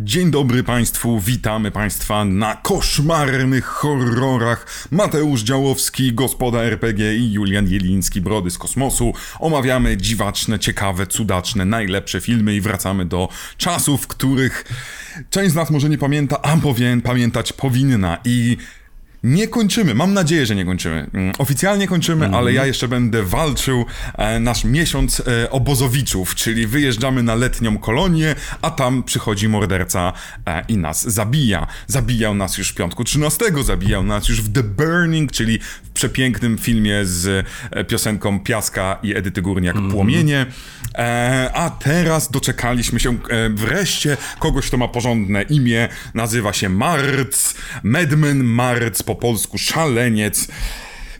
Dzień dobry Państwu, witamy Państwa na koszmarnych horrorach. Mateusz Działowski, gospoda RPG i Julian Jeliński, Brody z Kosmosu. Omawiamy dziwaczne, ciekawe, cudaczne, najlepsze filmy i wracamy do czasów, których część z nas może nie pamięta, a powinien pamiętać powinna. I nie kończymy, mam nadzieję, że nie kończymy. Mm, Oficjalnie kończymy, ale ja jeszcze będę walczył e, nasz miesiąc e, obozowiczów, czyli wyjeżdżamy na letnią kolonię, a tam przychodzi morderca e, i nas zabija. Zabijał nas już w piątku 13, zabijał nas już w The Burning, czyli w przepięknym filmie z piosenką Piaska i Edyty Górniak Płomienie. E, a teraz doczekaliśmy się wreszcie kogoś, kto ma porządne imię, nazywa się Marc, Madman Marc, po polsku szaleniec.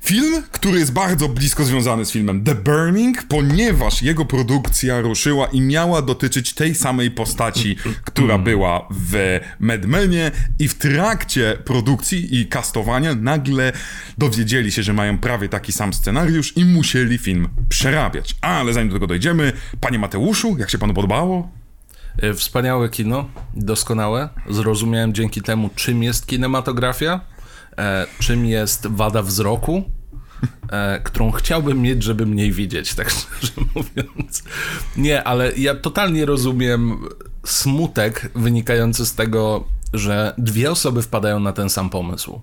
Film, który jest bardzo blisko związany z filmem The Burning, ponieważ jego produkcja ruszyła i miała dotyczyć tej samej postaci, która była w Madmenie i w trakcie produkcji i castowania nagle dowiedzieli się, że mają prawie taki sam scenariusz i musieli film przerabiać. Ale zanim do tego dojdziemy, panie Mateuszu, jak się panu podobało? E, Wspaniałe kino, doskonałe. Zrozumiałem dzięki temu, czym jest kinematografia, czym jest wada wzroku, e, którą chciałbym mieć, żeby mniej widzieć, tak szczerze mówiąc. Nie, ale ja totalnie rozumiem smutek wynikający z tego, że dwie osoby wpadają na ten sam pomysł.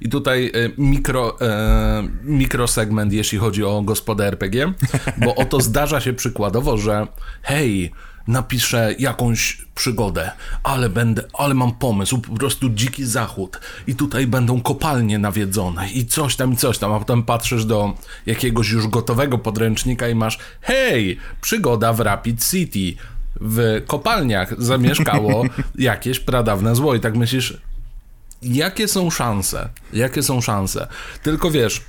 I tutaj e, mikro, e, mikrosegment, jeśli chodzi o gospodę RPG, bo oto zdarza się przykładowo, że hej, napiszę jakąś przygodę, ale będę, ale mam pomysł, po prostu dziki zachód i tutaj będą kopalnie nawiedzone i coś tam i coś tam, a potem patrzysz do jakiegoś już gotowego podręcznika i masz hej, przygoda w Rapid City. W kopalniach zamieszkało jakieś pradawne zło i tak myślisz, jakie są szanse? Jakie są szanse? Tylko wiesz,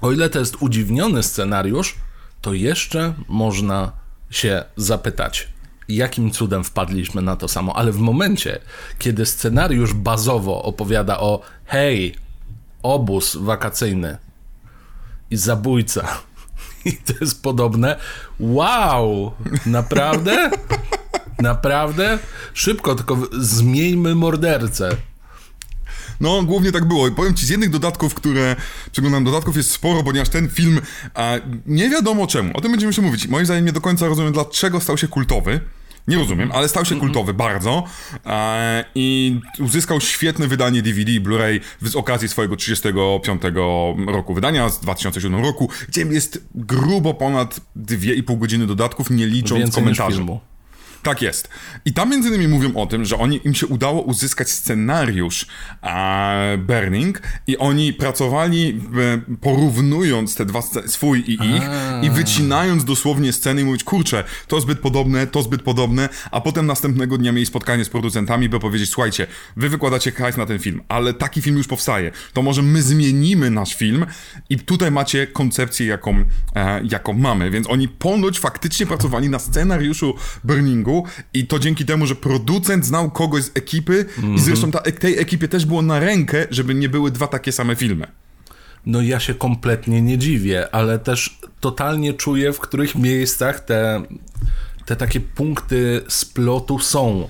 o ile to jest udziwniony scenariusz, to jeszcze można się zapytać, jakim cudem wpadliśmy na to samo. Ale w momencie, kiedy scenariusz bazowo opowiada o hej, obóz wakacyjny i zabójca. I to jest podobne. Wow! Naprawdę? Naprawdę? Szybko, tylko zmieńmy mordercę. No, głównie tak było. Powiem ci, z jednych dodatków, które przeglądam, dodatków jest sporo, ponieważ ten film, a, nie wiadomo czemu, o tym będziemy jeszcze mówić. Moim zdaniem nie do końca rozumiem, dlaczego stał się kultowy. Nie rozumiem, ale stał się kultowy bardzo e, i uzyskał świetne wydanie DVD i Blu-ray z okazji swojego 35 roku wydania z 2007 roku, gdzie jest grubo ponad 2,5 godziny dodatków, nie licząc Więcej niż komentarzy. filmu. Tak jest. I tam między innymi mówią o tym, że oni, im się udało uzyskać scenariusz Burning i oni pracowali e, porównując te dwa swój i ich i wycinając dosłownie sceny i mówić, kurczę, to zbyt podobne, to zbyt podobne, a potem następnego dnia mieli spotkanie z producentami, by powiedzieć, słuchajcie, wy wykładacie hajs na ten film, ale taki film już powstaje, to może my zmienimy nasz film i tutaj macie koncepcję, jaką, e, jaką mamy, więc oni ponoć faktycznie pracowali na scenariuszu Burningu i to dzięki temu, że producent znał kogoś z ekipy i zresztą ta, tej ekipie też było na rękę, żeby nie były dwa takie same filmy. No ja się kompletnie nie dziwię, ale też totalnie czuję, w których miejscach te, te takie punkty splotu są.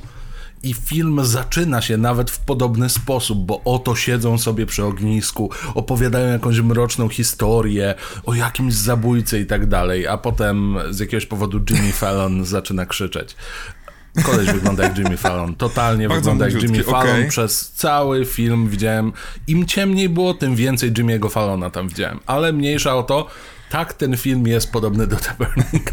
I film zaczyna się nawet w podobny sposób, bo oto siedzą sobie przy ognisku, opowiadają jakąś mroczną historię o jakimś zabójcy i tak dalej, a potem z jakiegoś powodu Jimmy Fallon zaczyna krzyczeć. Koleś wygląda jak Jimmy Fallon, totalnie Bardzo wygląda jak Jimmy Fallon. okej. Przez cały film widziałem, im ciemniej było, tym więcej Jimmy'ego Fallona tam widziałem. Ale mniejsza o to, tak ten film jest podobny do The Burning.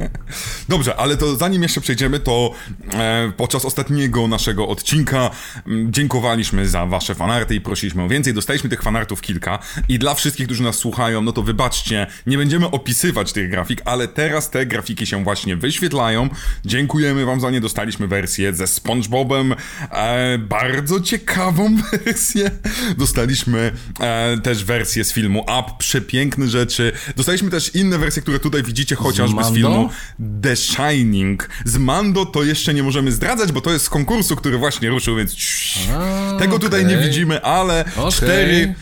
Dobrze, ale to zanim jeszcze przejdziemy, to e, podczas ostatniego naszego odcinka m, dziękowaliśmy za wasze fanarty i prosiliśmy o więcej. Dostaliśmy tych fanartów kilka i dla wszystkich, którzy nas słuchają, no to wybaczcie, nie będziemy opisywać tych grafik, ale teraz te grafiki się właśnie wyświetlają. Dziękujemy wam za nie. Dostaliśmy wersję ze SpongeBobem, e, bardzo ciekawą wersję. Dostaliśmy e, też wersję z filmu Up, przepiękne rzeczy. Dostaliśmy też inne wersje, które tutaj widzicie, chociażby z, Mando? filmu The Shining. Z Mando to jeszcze nie możemy zdradzać, bo to jest z konkursu, który właśnie ruszył, więc. A, tego tutaj okej. nie widzimy, ale Okej. cztery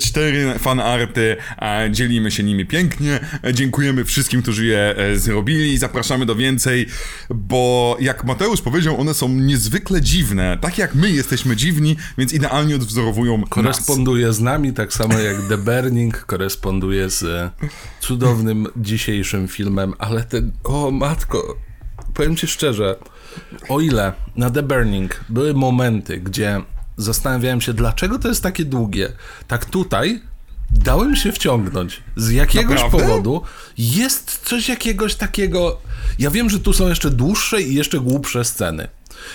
cztery fanarty, e, dzielimy się nimi pięknie, e, dziękujemy wszystkim, którzy je e, zrobili, zapraszamy do więcej, bo jak Mateusz powiedział, one są niezwykle dziwne, tak jak my jesteśmy dziwni, więc idealnie odwzorowują nas. Koresponduje z nami, tak samo jak The Burning koresponduje z e, cudownym dzisiejszym filmem, ale ten, o matko, powiem ci szczerze, o ile na The Burning były momenty, gdzie zastanawiałem się, dlaczego to jest takie długie, tak tutaj dałem się wciągnąć. Z jakiegoś Naprawdę? powodu jest coś jakiegoś takiego. Ja wiem, że tu są jeszcze dłuższe i jeszcze głupsze sceny.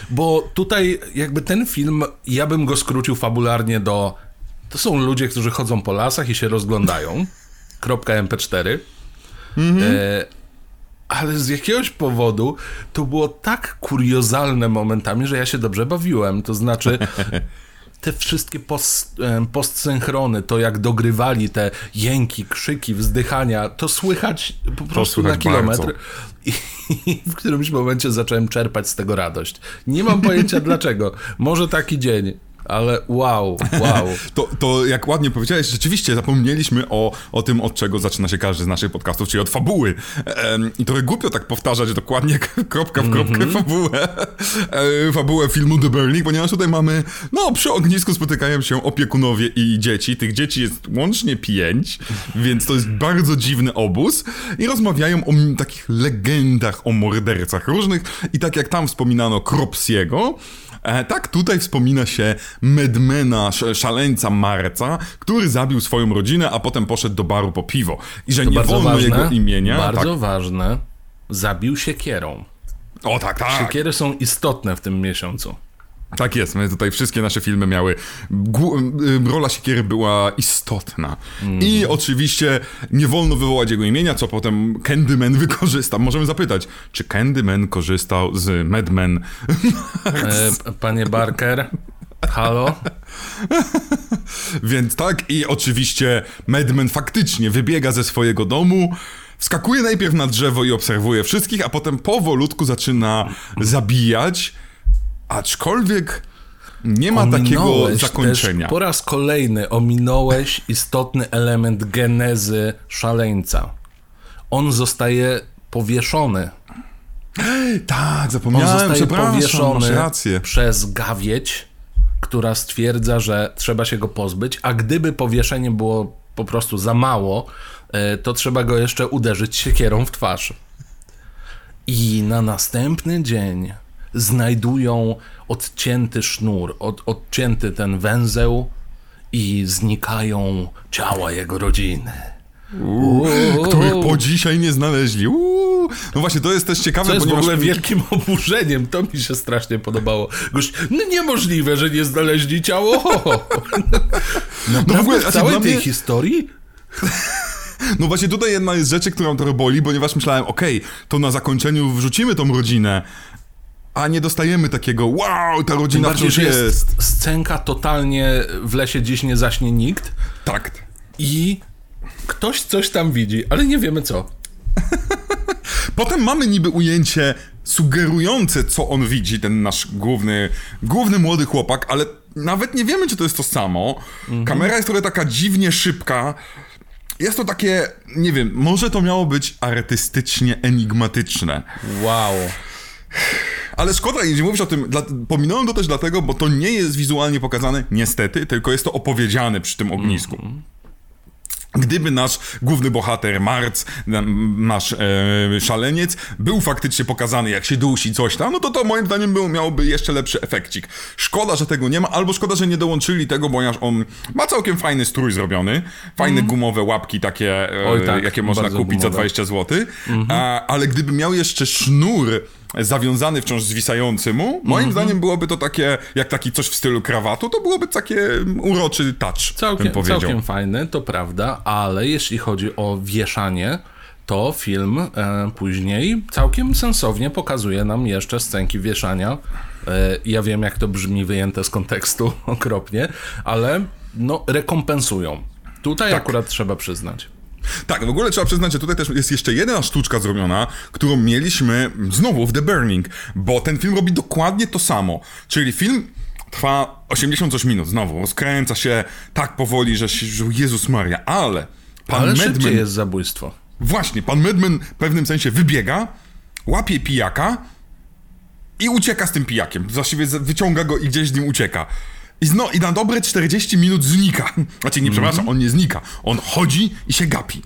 Bo tutaj, jakby ten film, ja bym go skrócił fabularnie do. To są ludzie, którzy chodzą po lasach i się rozglądają. Kropka MP4. E, ale z jakiegoś powodu to było tak kuriozalne momentami, że ja się dobrze bawiłem. To znaczy. Te wszystkie post, em, postsynchrony, to jak dogrywali te jęki, krzyki, wzdychania, to słychać po prostu na słychać kilometr. bardzo. I w którymś momencie zacząłem czerpać z tego radość. Nie mam pojęcia dlaczego. Może taki dzień, ale wow, wow. To, to jak ładnie powiedziałeś, rzeczywiście zapomnieliśmy o, o tym, od czego zaczyna się każdy z naszych podcastów, czyli od fabuły. Em, I trochę głupio tak powtarzać dokładnie kropka w kropkę Mhm. fabułę, e, fabułę filmu The Burning, ponieważ tutaj mamy, no przy ognisku spotykają się opiekunowie i dzieci. Tych dzieci jest łącznie pięć, więc to jest bardzo dziwny obóz i rozmawiają o takich legendach o mordercach różnych i tak jak tam wspominano Kropsiego, E, tak, tutaj wspomina się Medmena, sz- szaleńca Marca, który zabił swoją rodzinę, a potem poszedł do baru po piwo. I że To nie wolno ważne. jego imienia. Bardzo ważne. Zabił siekierą. Tak, o tak, tak. Siekiery są istotne w tym miesiącu. Tak jest, my tutaj wszystkie nasze filmy miały. Y, rola siekiery była istotna. I oczywiście nie wolno wywołać jego imienia, co potem Candyman wykorzysta. Możemy zapytać, czy Candyman korzystał z Madman? E, panie Barker, halo? Więc tak, i oczywiście Madman faktycznie wybiega ze swojego domu, wskakuje najpierw na drzewo i obserwuje wszystkich, a potem powolutku zaczyna zabijać, aczkolwiek nie ma takiego Ominąłeś zakończenia. Też po raz kolejny ominąłeś istotny element genezy szaleńca. On zostaje powieszony. Tak, On zapomniałem, zostaje przepraszam, masz powieszony przez gawieć, która stwierdza, że trzeba się go pozbyć, a gdyby powieszenie było po prostu za mało, e, to trzeba go jeszcze uderzyć siekierą w twarz. I na następny dzień znajdują odcięty sznur, od, odcięty ten węzeł i znikają ciała jego rodziny. Uuu. Których po dzisiaj nie znaleźli. Uuu. No właśnie, to jest też ciekawe, To jest w ponieważ... ogóle wielkim oburzeniem. To mi się strasznie podobało. Gość, no niemożliwe, że nie znaleźli ciało. Naprawdę w ogóle, w całej tej mnie- historii? No właśnie tutaj jedna jest rzeczy, którą trochę boli, ponieważ myślałem, okej, to na zakończeniu wrzucimy tą rodzinę, a nie dostajemy takiego wow, ta rodzina bardziej, wciąż jest. jest scenka totalnie w lesie dziś nie zaśnie nikt Tak. i ktoś coś tam widzi, ale nie wiemy co. Potem mamy niby ujęcie sugerujące, co on widzi, ten nasz główny, główny młody chłopak, ale nawet nie wiemy, czy to jest to samo. Kamera jest trochę taka dziwnie szybka. Jest to takie, nie wiem, może to miało być artystycznie enigmatyczne. Wow. Ale szkoda, jeśli mówisz o tym, dla, pominąłem to też dlatego, bo to nie jest wizualnie pokazane, niestety, tylko jest to opowiedziane przy tym ognisku. Gdyby nasz główny bohater, Marc, nasz e, szaleniec, był faktycznie pokazany, jak się dusi, coś tam, no to to moim zdaniem był, miałoby jeszcze lepszy efekcik. Szkoda, że tego nie ma, albo szkoda, że nie dołączyli tego, ponieważ on ma całkiem fajny strój zrobiony, fajne gumowe łapki takie, e, Oj, tak, jakie można kupić za gumowe. 20 zł, a, ale gdyby miał jeszcze sznur zawiązany wciąż zwisający mu, moim zdaniem byłoby to takie, jak taki coś w stylu krawatu, to byłoby takie uroczy touch, Całkiem, całkiem fajny, to prawda, ale jeśli chodzi o wieszanie, to film e, później całkiem sensownie pokazuje nam jeszcze scenki wieszania. E, ja wiem, jak to brzmi wyjęte z kontekstu okropnie, ale no rekompensują. Tutaj Tak. akurat trzeba przyznać. Tak, w ogóle trzeba przyznać, że tutaj też jest jeszcze jedna sztuczka zrobiona, którą mieliśmy znowu w The Burning, bo ten film robi dokładnie to samo. Czyli film Trwa 88 minut znowu, skręca się tak powoli, że, się, że Jezus Maria, ale pan Ale Madman, szybciej jest zabójstwo. właśnie, pan Madman w pewnym sensie wybiega, łapie pijaka i ucieka z tym pijakiem. Właściwie wyciąga go i gdzieś z nim ucieka. I, no, I na dobre 40 minut znika. Znaczy, nie przepraszam, on nie znika. On chodzi i się gapi.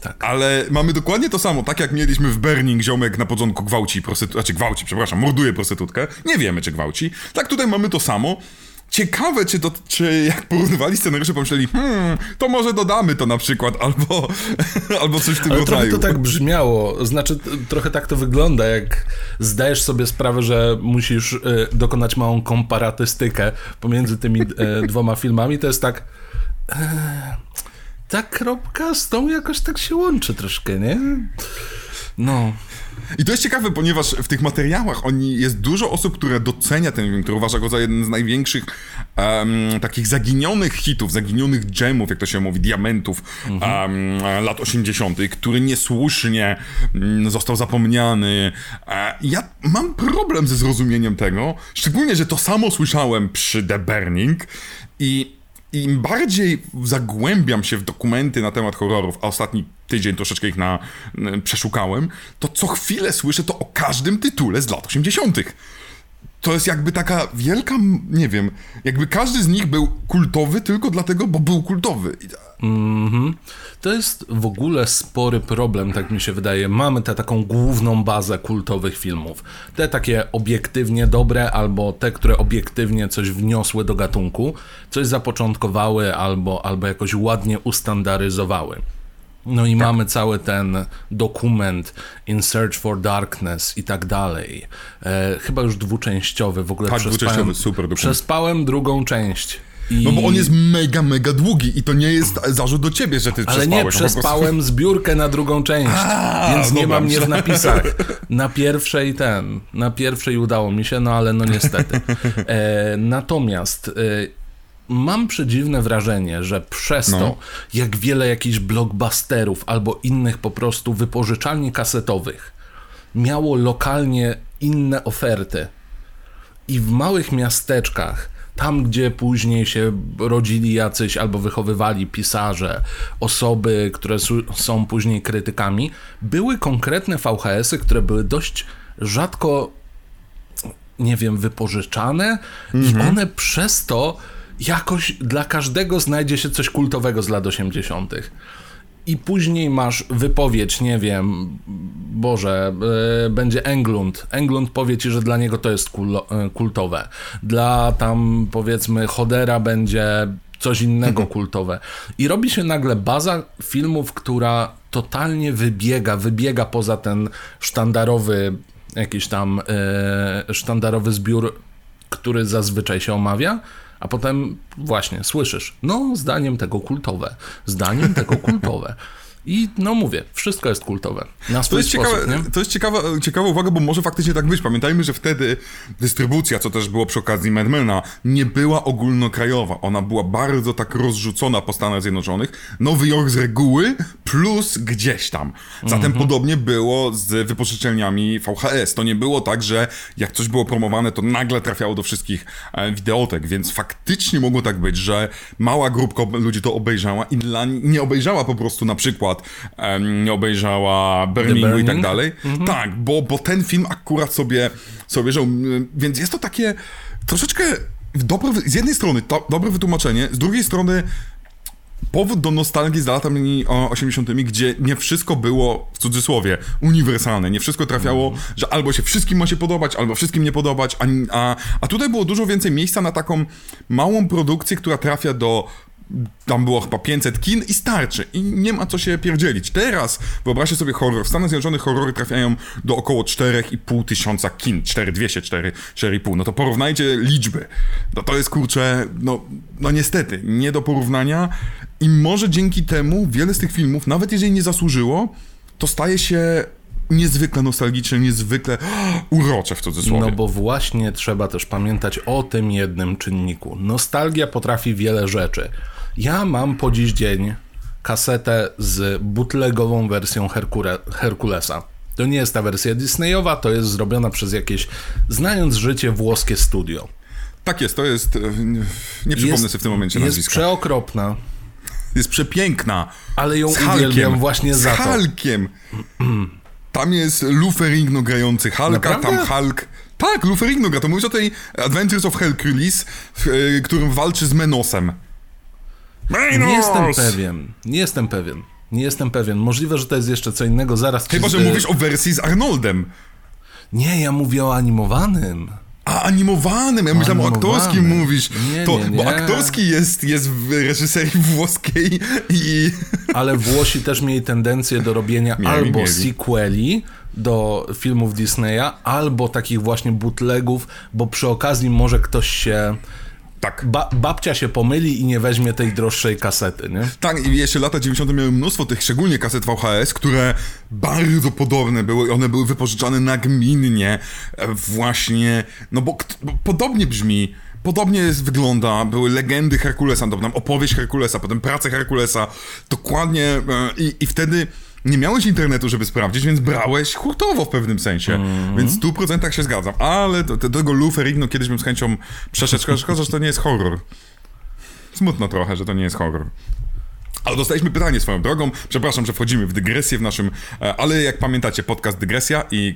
Tak. Ale mamy dokładnie to samo, tak jak mieliśmy w Burning, ziomek na początku gwałci prostytutkę, znaczy gwałci, przepraszam, morduje prostytutkę, nie wiemy czy gwałci, tak tutaj mamy to samo. Ciekawe, czy, to, czy jak porównywali scenariusze, pomyśleli, hmm, to może dodamy to na przykład, albo, albo coś w tym Ale trochę rodzaju. to tak brzmiało, znaczy trochę tak to wygląda, jak zdajesz sobie sprawę, że musisz e, dokonać małą komparatystykę pomiędzy tymi e, dwoma filmami, to jest tak e, ta kropka z tą jakoś tak się łączy troszkę, nie? No, I to jest ciekawe, ponieważ w tych materiałach oni, jest dużo osób, które docenia ten film, które uważa go za jeden z największych em, takich zaginionych hitów, zaginionych dżemów, jak to się mówi, diamentów em, lat 80., który niesłusznie mm, został zapomniany. E, ja mam problem ze zrozumieniem tego, szczególnie, że to samo słyszałem przy The Burning i im bardziej zagłębiam się w dokumenty na temat horrorów, a ostatni tydzień troszeczkę ich na, przeszukałem, to co chwilę słyszę to o każdym tytule z lat 80. To jest jakby taka wielka, nie wiem, jakby każdy z nich był kultowy tylko dlatego, bo był kultowy. I- to jest w ogóle spory problem, tak mi się wydaje. Mamy tę taką główną bazę kultowych filmów. Te takie obiektywnie dobre, albo te, które obiektywnie coś wniosły do gatunku, coś zapoczątkowały, albo, albo jakoś ładnie ustandaryzowały. No i mamy cały ten dokument In Search for Darkness i tak dalej. E, chyba już dwuczęściowy, w ogóle Tak, przespałem, dwuczęściowy, super dokument. Przespałem drugą część. I... No bo on jest mega, mega długi i to nie jest zarzut do ciebie, że ty Ale nie, no po prostu- przespałem zbiórkę na drugą część, więc nie dobra, mam mnie w napisach. Na pierwszej ten, na pierwszej udało mi się, no ale no niestety. E, natomiast e, mam przedziwne wrażenie, że przez No. to, jak wiele jakichś blockbusterów albo innych po prostu wypożyczalni kasetowych miało lokalnie inne oferty i w małych miasteczkach, tam gdzie później się rodzili jacyś albo wychowywali pisarze, osoby, które są później krytykami, były konkretne VHS-y, które były dość rzadko, nie wiem, wypożyczane i one przez to jakoś dla każdego znajdzie się coś kultowego z lat 80. I później masz wypowiedź, nie wiem, Boże, e, będzie Englund. Englund powie ci, że dla niego to jest kulo, e, kultowe. Dla tam, powiedzmy, Hodera będzie coś innego kultowe. I robi się nagle baza filmów, która totalnie wybiega, wybiega poza ten sztandarowy, jakiś tam e, sztandarowy zbiór, który zazwyczaj się omawia. A potem właśnie słyszysz, no zdaniem tego kultowe, zdaniem tego kultowe. I no mówię, wszystko jest kultowe. Na To swój jest, sposób, ciekawe, nie? to jest ciekawa, ciekawa uwaga, bo może faktycznie tak być. Pamiętajmy, że wtedy dystrybucja, co też było przy okazji Madmana, nie była ogólnokrajowa. Ona była bardzo tak rozrzucona po Stanach Zjednoczonych. Nowy Jork z reguły plus gdzieś tam. Zatem Mhm. podobnie było z wypożyczalniami VHS. To nie było tak, że jak coś było promowane, to nagle trafiało do wszystkich e, wideotek, więc faktycznie mogło tak być, że mała grupka ludzi to obejrzała i dla, nie obejrzała po prostu na przykład, em, nie obejrzała Burningu i tak dalej. Tak, bo, bo ten film akurat sobie, sobie żył, m, więc jest to takie troszeczkę dobre, z jednej strony to, dobre wytłumaczenie, z drugiej strony powód do nostalgii z latami o, 80., gdzie nie wszystko było, w cudzysłowie, uniwersalne. Nie wszystko trafiało, że albo się wszystkim ma się podobać, albo wszystkim nie podobać, a, a, a tutaj było dużo więcej miejsca na taką małą produkcję, która trafia do tam było chyba 500 kin i starczy. I nie ma co się pierdzielić. Teraz wyobraźcie sobie horror. W Stanach Zjednoczonych horrory trafiają do około 4,5 tysiąca kin. 4200, 4, 4,5. No to porównajcie liczby. No to jest kurczę, no, no niestety, nie do porównania. I może dzięki temu wiele z tych filmów, nawet jeżeli nie zasłużyło, to staje się niezwykle nostalgiczne, niezwykle urocze w cudzysłowie. No bo właśnie trzeba też pamiętać o tym jednym czynniku. Nostalgia potrafi wiele rzeczy. Ja mam po dziś dzień kasetę z bootlegową wersją Herkule, Herkulesa. To nie jest ta wersja Disneyowa, to jest zrobiona przez jakieś, znając życie, włoskie studio. Tak jest, to jest... e, Nie przypomnę Jest- sobie w tym momencie Jest nazwiska. przeokropna, Jest przepiękna. ale ją Z uwielbiam właśnie z za to. Hulkiem. Tam jest Lou Ferrigno grający Hulka, Naprawdę? tam Hulk... Tak, Lou Ferrigno gra. To mówisz o tej Adventures of Hercules, w e, którym walczy z Menosem. Menos! Nie jestem pewien, nie jestem pewien, nie jestem pewien. Możliwe, że to jest jeszcze co innego, zaraz... Chyba, że mówisz o wersji z Arnoldem. Nie, ja mówię o animowanym. A animowanym, ja myślałem o aktorskim mówisz. Nie, to, nie, Bo nie. aktorski jest, jest w reżyserii włoskiej i... Ale Włosi też mieli tendencję do robienia Mieli, albo mieli. sequeli do filmów Disneya, albo takich właśnie bootlegów, bo przy okazji może ktoś się... Tak. Ba babcia się pomyli i nie weźmie tej droższej kasety, nie? Tak, i jeszcze lata 90. miały mnóstwo tych, szczególnie kaset VHS, które bardzo podobne były. One były wypożyczane nagminnie, e, właśnie, no bo, bo podobnie brzmi. Podobnie jest, wygląda, były legendy Herkulesa, tam opowieść Herkulesa, potem prace Herkulesa, dokładnie e, i, i wtedy nie miałeś internetu, żeby sprawdzić, więc brałeś hurtowo w pewnym sensie, więc w 100% się zgadzam, ale do, do tego Lou Ferrigno kiedyś bym z chęcią przeszedł, szkoda, że to nie jest horror. Smutno trochę, że to nie jest horror. Ale dostaliśmy pytanie swoją drogą. Przepraszam, że wchodzimy w dygresję w naszym. e, Ale jak pamiętacie, podcast Dygresja i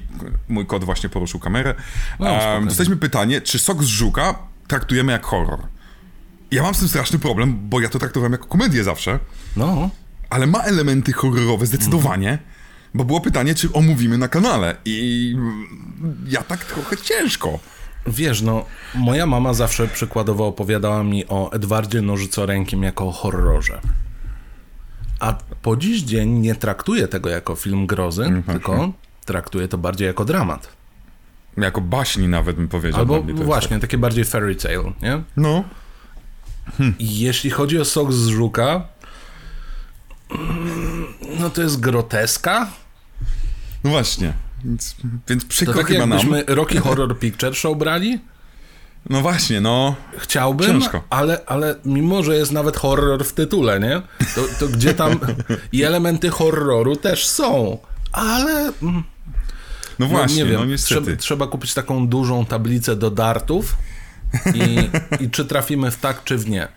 mój kot właśnie poruszył kamerę. No, spokojnie. dostaliśmy pytanie, czy sok z żuka traktujemy jak horror? Ja mam z tym straszny problem, bo ja to traktowałem jako komedię zawsze, No, ale ma elementy horrorowe zdecydowanie. Bo było pytanie, czy omówimy na kanale. I ja tak trochę ciężko. wiesz, no, moja mama zawsze przykładowo opowiadała mi o Edwardzie Nożycorękim jako o horrorze. A po dziś dzień nie traktuje tego jako film grozy, Mhm. tylko traktuje to bardziej jako dramat. Jako baśni nawet bym powiedział. Albo właśnie, takie bardziej fairy tale, nie? No. I jeśli chodzi o sok z żuka, no to jest groteska. No właśnie. Więc, więc To przykro tak chyba nam. jakbyśmy Rocky Horror Picture Show brali. No właśnie, no. Chciałbym, Ciężko. ale, ale mimo, że jest nawet horror w tytule, nie? To, to gdzie tam i elementy horroru też są, ale mm, No no, właśnie, nie wiem, no niestety. trzeba, trzeba kupić taką dużą tablicę do dartów i, i czy trafimy w tak, czy w nie.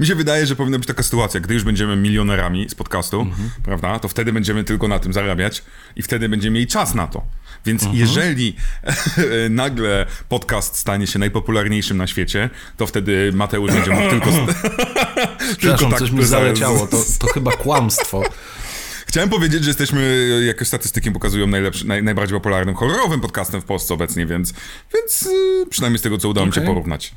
Mi się wydaje, że powinna być taka sytuacja, gdy już będziemy milionerami z podcastu, Mhm. prawda, to wtedy będziemy tylko na tym zarabiać i wtedy będziemy mieli czas na to. Więc Mhm. jeżeli nagle podcast stanie się najpopularniejszym na świecie, to wtedy Mateusz będzie mógł tylko... Przepraszam, tak coś mi za- zaleciało, to, to chyba kłamstwo. Chciałem powiedzieć, że jesteśmy, jak statystyki pokazują, najlepszy, naj, najbardziej popularnym horrorowym podcastem w Polsce obecnie, więc, więc y, przynajmniej z tego, co udało mi się porównać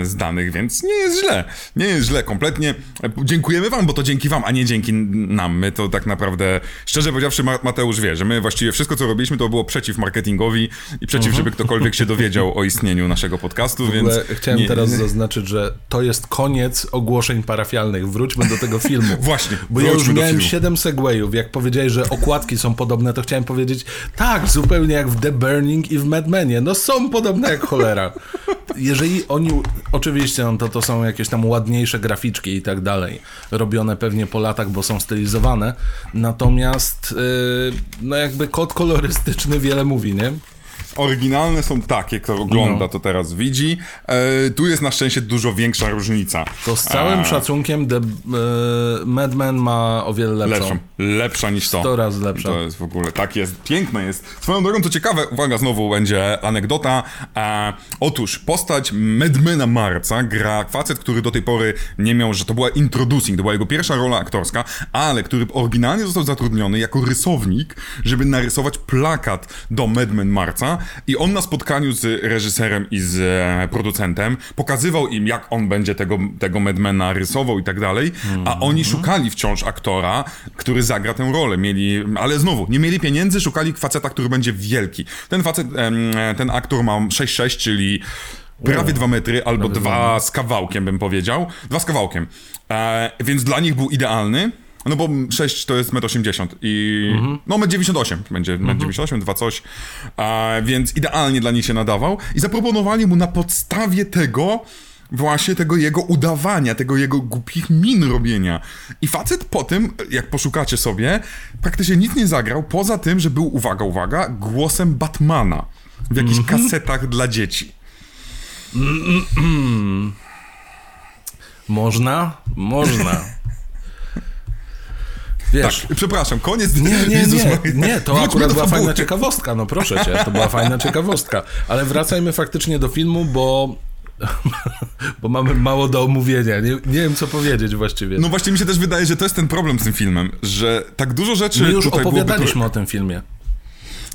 e, z danych, więc nie jest źle. Nie jest źle, kompletnie. E, Dziękujemy wam, bo to dzięki wam, a nie dzięki nam. My to tak naprawdę, szczerze powiedziawszy, Ma- Mateusz wie, że my właściwie wszystko, co robiliśmy, to było przeciw marketingowi i przeciw, żeby ktokolwiek się dowiedział o istnieniu naszego podcastu, więc... chciałem nie- teraz zaznaczyć, że to jest koniec ogłoszeń parafialnych. Wróćmy do tego filmu. Właśnie, Bo ja już miałem filmu. 7 segwayów. Jak powiedziałeś, że okładki są podobne, to chciałem powiedzieć tak, zupełnie jak w The Burning i w Mad Menie. No są podobne jak cholera. Jeżeli oni, oczywiście, no to to są jakieś tam ładniejsze graficzki i tak dalej, robione pewnie po latach, bo są stylizowane, natomiast yy, no jakby kod kolorystyczny wiele mówi, nie? Oryginalne są takie, kto ogląda, No. to teraz widzi. E, tu jest na szczęście dużo większa różnica. To z całym E, szacunkiem The, e, Mad Men ma o wiele lepszą. Lepszą. Lepsza niż to. 100 razy lepsza. To jest w ogóle, tak jest, piękne jest. Swoją drogą, co ciekawe, uwaga, znowu będzie anegdota. E, otóż postać Madmana Marca gra facet, który do tej pory nie miał, że to była introducing, to była jego pierwsza rola aktorska, ale który oryginalnie został zatrudniony jako rysownik, żeby narysować plakat do Madman Marca i on na spotkaniu z reżyserem i z e, producentem pokazywał im, jak on będzie tego, tego Madmana rysował i tak dalej, a oni szukali wciąż aktora, który zagra tę rolę. Mieli, ale znowu, nie mieli pieniędzy, szukali faceta, który będzie wielki. Ten facet, em, ten aktor ma 6'6", czyli prawie 2 metry, albo dwa z kawałkiem, bym powiedział. Dwa z kawałkiem. E, więc dla nich był idealny. No bo 6 to jest 1,80 m i... No 1,98 m będzie, 1,98 m, dwa coś. E, więc idealnie dla nich się nadawał. I zaproponowali mu na podstawie tego właśnie tego jego udawania, tego jego głupich min robienia. I facet po tym, jak poszukacie sobie, praktycznie nic nie zagrał, poza tym, że był, uwaga, uwaga, głosem Batmana w jakichś kasetach dla dzieci. Można? Można. Wiesz, Tak, przepraszam, koniec. Nie, nie, Jezus nie, nie, to akurat była fajna ciekawostka, no proszę cię, to była fajna ciekawostka. Ale wracajmy faktycznie do filmu, bo, bo mamy mało do omówienia, nie, nie wiem co powiedzieć właściwie. No właśnie mi się też wydaje, że to jest ten problem z tym filmem, że tak dużo rzeczy My już tutaj byłoby... opowiadaliśmy o tym filmie.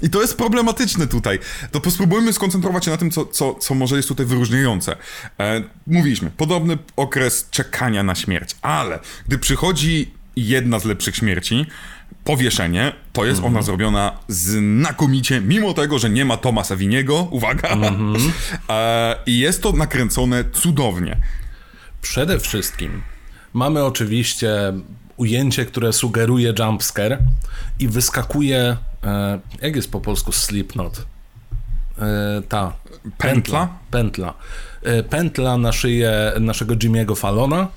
I to jest problematyczne tutaj. To spróbujmy skoncentrować się na tym, co, co, co może jest tutaj wyróżniające. E, mówiliśmy, podobny okres czekania na śmierć, ale gdy przychodzi jedna z lepszych śmierci, powieszenie, to jest ona zrobiona znakomicie, mimo tego, że nie ma Tomasa Winiego, uwaga, e, i jest to nakręcone cudownie. Przede wszystkim mamy oczywiście ujęcie, które sugeruje jumpscare i wyskakuje, e, jak jest po polsku slipknot? E, ta. Pętla? Pętla. E, pętla na szyję naszego Jimmy'ego Fallona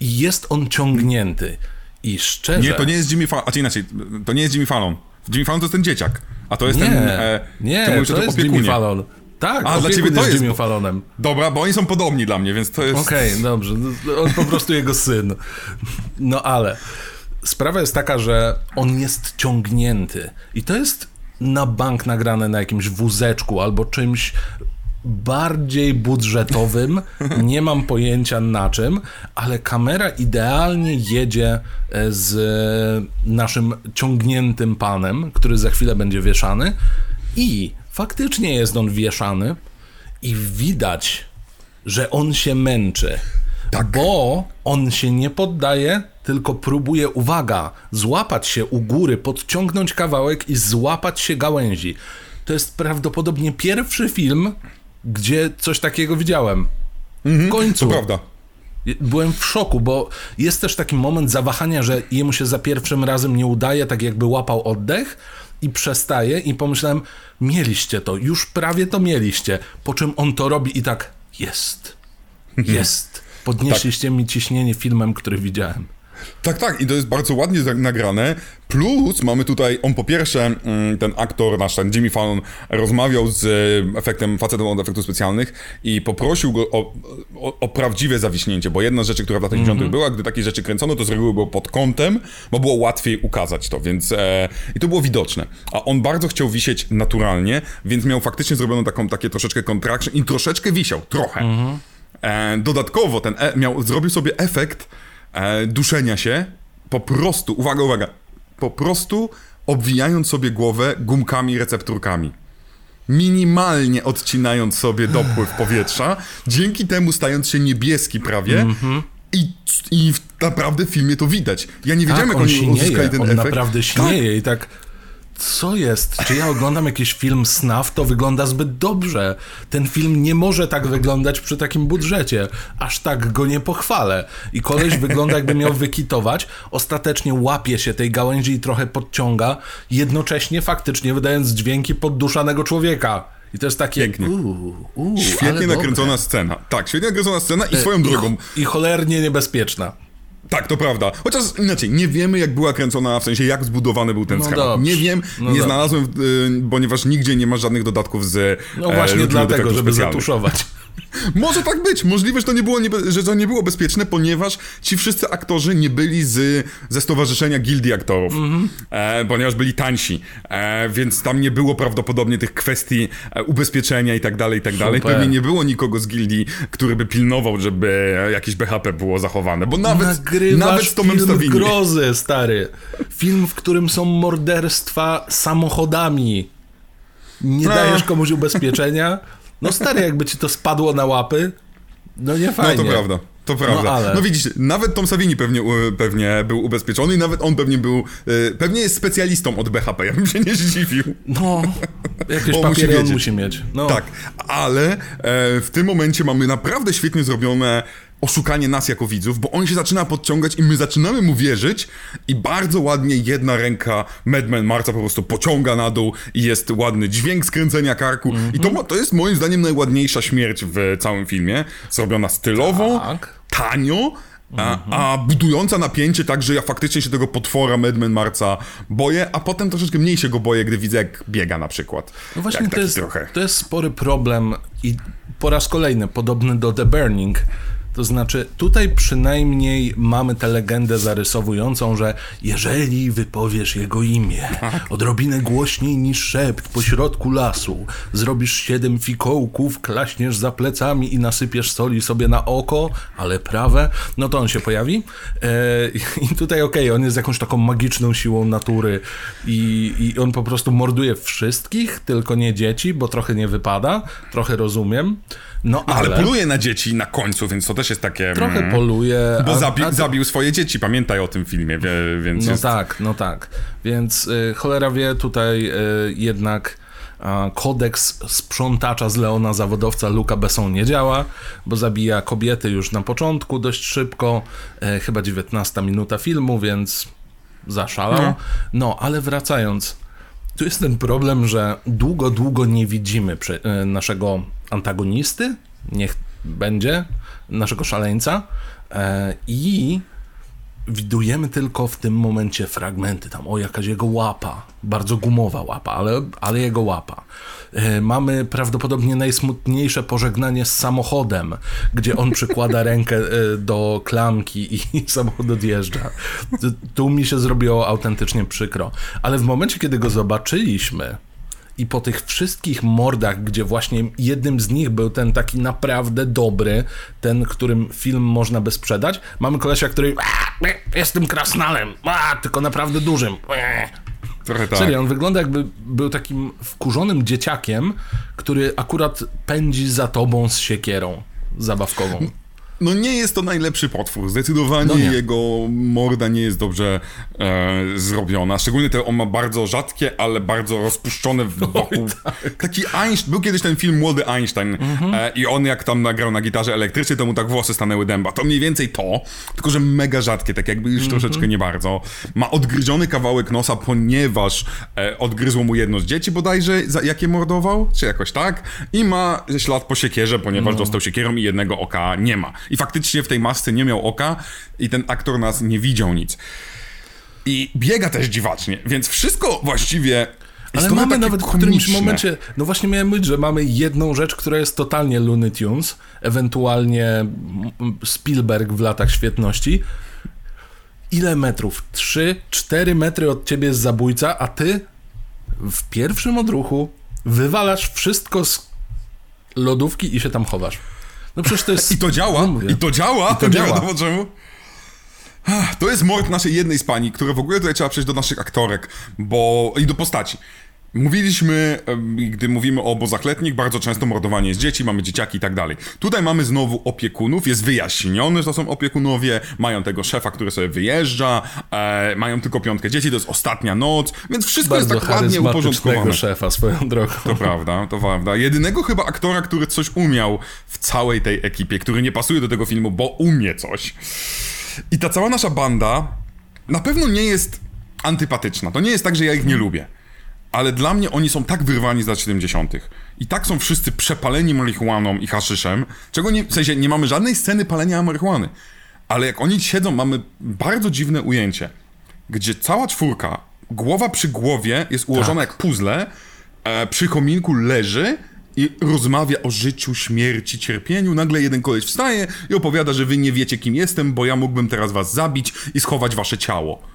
i jest on ciągnięty. I szczerze... Nie, to nie jest Jimmy Fallon, a czy inaczej, to nie jest Jimmy Fallon. Jimmy Fallon to jest ten dzieciak, a to jest Nie, ten... E, nie, to o tym jest. Jimmy Fallon. Tak, A, dla ciebie to jest Jimmy Fallonem. Dobra, bo oni są podobni dla mnie, więc to jest... Okej, dobrze. No, On po prostu jego syn. No ale sprawa jest taka, że on jest ciągnięty. I to jest na bank nagrane na jakimś wózeczku albo czymś bardziej budżetowym. Nie mam pojęcia na czym, ale kamera idealnie jedzie e, z naszym ciągniętym panem, który za chwilę będzie wieszany. I faktycznie jest on wieszany i widać, że on się męczy. Bo on się nie poddaje, tylko próbuje, uwaga, złapać się u góry, podciągnąć kawałek i złapać się gałęzi. To jest prawdopodobnie pierwszy film, gdzie coś takiego widziałem. W końcu. To prawda. Byłem w szoku, bo jest też taki moment zawahania, że jemu się za pierwszym razem nie udaje, tak jakby łapał oddech i przestaje i pomyślałem, mieliście to, już prawie to mieliście. Po czym on to robi i tak, jest, jest. Podnieśliście mi ciśnienie filmem, który widziałem. Tak, tak, i to jest bardzo ładnie nagrane. Plus mamy tutaj, on po pierwsze, mm, ten aktor nasz, ten Jimmy Fallon, rozmawiał z e, efektem, facetem od efektów specjalnych i poprosił go o, o, o prawdziwe zawiśnięcie, bo jedna z rzeczy, która w latach 90. była, gdy takie rzeczy kręcono, to z reguły było pod kątem, bo było łatwiej ukazać to, więc e, i to było widoczne. A on bardzo chciał wisieć naturalnie, więc miał faktycznie zrobioną taką, takie troszeczkę contraction i troszeczkę wisiał, trochę. E, dodatkowo ten e, miał, zrobił sobie efekt e, duszenia się, po prostu, uwaga, uwaga, po prostu obwijając sobie głowę gumkami, recepturkami. Minimalnie odcinając sobie dopływ powietrza, dzięki temu stając się niebieski prawie. I, I w- naprawdę w filmie to widać. Ja nie wiedziałem, tak, jak on oni uzyskali ten on efekt. naprawdę sinieje i tak... Co jest? Czy ja oglądam jakiś film SNAF, to wygląda zbyt dobrze. Ten film nie może tak wyglądać przy takim budżecie. Aż tak go nie pochwalę. I koleś wygląda jakby miał wykitować, ostatecznie łapie się tej gałęzi i trochę podciąga, jednocześnie faktycznie wydając dźwięki podduszanego człowieka. I to jest takie... Pięknie. Uuu, ale Świetnie dobre. nakręcona scena. Tak, świetnie nakręcona scena i swoją drogą. I cholernie niebezpieczna. Tak, to prawda. Chociaż inaczej, nie wiemy jak była kręcona, w sensie jak zbudowany był ten No schemat. dobrze. Nie wiem, No nie dobrze. znalazłem, y, ponieważ nigdzie nie ma żadnych dodatków z No e, właśnie od dlatego, żeby zatuszować. Może tak być. Możliwe, że to, nie było że to nie było bezpieczne, ponieważ ci wszyscy aktorzy nie byli z, ze stowarzyszenia gildii aktorów, Mhm. e, ponieważ byli tańsi, e, więc tam nie było prawdopodobnie tych kwestii e, ubezpieczenia i tak dalej, i tak dalej. Pewnie nie było nikogo z gildii, który by pilnował, żeby jakieś BHP było zachowane, bo nawet, Nagrywasz nawet z Tomem film Stawini. grozy, stary. Film, w którym są morderstwa samochodami. Nie No. dajesz komuś ubezpieczenia. No stary, jakby ci to spadło na łapy, no nie No fajnie. to prawda. To prawda. No, ale- widzisz, nawet Tom Savini pewnie, pewnie był ubezpieczony i nawet on pewnie był, e, pewnie jest specjalistą od BHP, ja bym się nie zdziwił. No, jakieś musi papiery on wiedzieć. musi mieć. No. Tak, ale e, w tym momencie mamy naprawdę świetnie zrobione oszukanie nas jako widzów, bo on się zaczyna podciągać i my zaczynamy mu wierzyć i bardzo ładnie jedna ręka Madman Marca po prostu pociąga na dół i jest ładny dźwięk skręcenia karku i to, ma- to jest moim zdaniem najładniejsza śmierć w całym filmie, zrobiona stylowo, Tak. tanio, a, a budująca napięcie tak, że ja faktycznie się tego potwora Madman Marca boję, a potem troszeczkę mniej się go boję, gdy widzę jak biega na przykład. No właśnie to jest, trochę. to jest spory problem i po raz kolejny podobny do The Burning. To znaczy, tutaj przynajmniej mamy tę legendę zarysowującą, że jeżeli wypowiesz jego imię odrobinę głośniej niż szept po środku lasu, zrobisz siedem fikołków, klaśniesz za plecami i nasypiesz soli sobie na oko, ale prawe, no to on się pojawi. E, I tutaj okej, okay, on jest jakąś taką magiczną siłą natury i, i on po prostu morduje wszystkich, tylko nie dzieci, bo trochę nie wypada, trochę rozumiem. No, ale... ale poluje na dzieci na końcu, więc to też jest takie... Trochę mm, poluje. Bo zabi a... zabił swoje dzieci, pamiętaj o tym filmie, więc No jest... tak, no tak. Więc y, cholera wie, tutaj y, jednak kodeks sprzątacza z Leona zawodowca Luka Besson nie działa, bo zabija kobiety już na początku dość szybko, y, chyba 19 minuta filmu, więc zaszalał. No, no ale wracając, tu jest ten problem, że długo, długo nie widzimy y, naszego antagonisty, niech będzie, naszego szaleńca e, i widujemy tylko w tym momencie fragmenty tam, o jakaś jego łapa, bardzo gumowa łapa, ale, ale jego łapa. E, mamy prawdopodobnie najsmutniejsze pożegnanie z samochodem, gdzie on przykłada rękę e, do klamki i samochód odjeżdża. Tu mi się zrobiło autentycznie przykro. Ale w momencie, kiedy go zobaczyliśmy, i po tych wszystkich mordach, gdzie właśnie jednym z nich był ten taki naprawdę dobry, ten, którym film można by sprzedać, mamy kolesia, który jestem krasnalem, a, tylko naprawdę dużym. Trochę tak. Serio, on wygląda jakby był takim wkurzonym dzieciakiem, który akurat pędzi za tobą z siekierą zabawkową no nie jest to najlepszy potwór. Zdecydowanie no jego morda nie jest dobrze e, zrobiona. Szczególnie to on ma bardzo rzadkie, ale bardzo rozpuszczone wokół. Tak. Taki Einstein, był kiedyś ten film Młody Einstein mhm. e, i on jak tam nagrał na gitarze elektrycznej, to mu tak włosy stanęły dęba. To mniej więcej to, tylko że mega rzadkie, tak jakby już mhm. troszeczkę nie bardzo. Ma odgryziony kawałek nosa, ponieważ e, odgryzło mu jedno z dzieci bodajże, za, jakie mordował, czy jakoś tak. I ma ślad po siekierze, ponieważ no. dostał siekierą i jednego oka nie ma. I faktycznie w tej masce nie miał oka i ten aktor nas nie widział nic. I biega też dziwacznie, więc wszystko właściwie ale mamy nawet w którymś momencie, no właśnie miałem mówić, że mamy jedną rzecz, która jest totalnie Looney Tunes, ewentualnie Spielberg w latach świetności. Ile metrów? 3, 4 metry od ciebie jest zabójca, a ty w pierwszym odruchu wywalasz wszystko z lodówki i się tam chowasz. No przecież to jest... I to działa, no i to działa, I to działa. Nie czemu. To jest mord naszej jednej z pani, które w ogóle tutaj trzeba przejść do naszych aktorek, bo... i do postaci. Mówiliśmy, gdy mówimy o obozach letnich, bardzo często mordowanie jest dzieci, mamy dzieciaki i tak dalej. Tutaj mamy znowu opiekunów, jest wyjaśnione, że to są opiekunowie, mają tego szefa, który sobie wyjeżdża, e, mają tylko piątkę dzieci, to jest ostatnia noc, więc wszystko bardzo jest tak ładnie uporządkowane. szefa swoją drogą. To prawda, to prawda. Jedynego chyba aktora, który coś umiał w całej tej ekipie, który nie pasuje do tego filmu, bo umie coś. I ta cała nasza banda na pewno nie jest antypatyczna. To nie jest tak, że ja ich nie lubię ale dla mnie oni są tak wyrwani z lat 70. I tak są wszyscy przepaleni marihuaną i haszyszem, czego nie, w sensie nie mamy żadnej sceny palenia marihuany. Ale jak oni siedzą, mamy bardzo dziwne ujęcie, gdzie cała czwórka, głowa przy głowie jest ułożona tak. jak puzzle, e, przy kominku leży i rozmawia o życiu, śmierci, cierpieniu. Nagle jeden koleś wstaje i opowiada, że wy nie wiecie kim jestem, bo ja mógłbym teraz was zabić i schować wasze ciało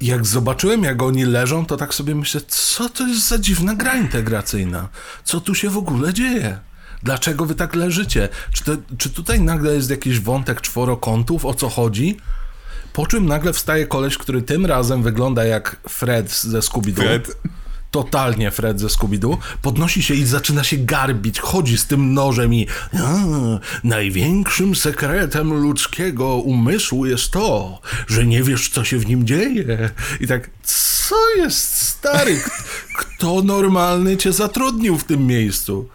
jak zobaczyłem, jak oni leżą, to tak sobie myślę, co to jest za dziwna gra integracyjna? Co tu się w ogóle dzieje? Dlaczego wy tak leżycie? Czy, to, czy tutaj nagle jest jakiś wątek czworokątów? O co chodzi? Po czym nagle wstaje koleś, który tym razem wygląda jak Fred ze Scooby-Doo. Fred? Totalnie Fred ze Scooby-Doo, podnosi się i zaczyna się garbić, chodzi z tym nożem i a, największym sekretem ludzkiego umysłu jest to, że nie wiesz, co się w nim dzieje. I tak, co jest stary? Kto normalny cię zatrudnił w tym miejscu?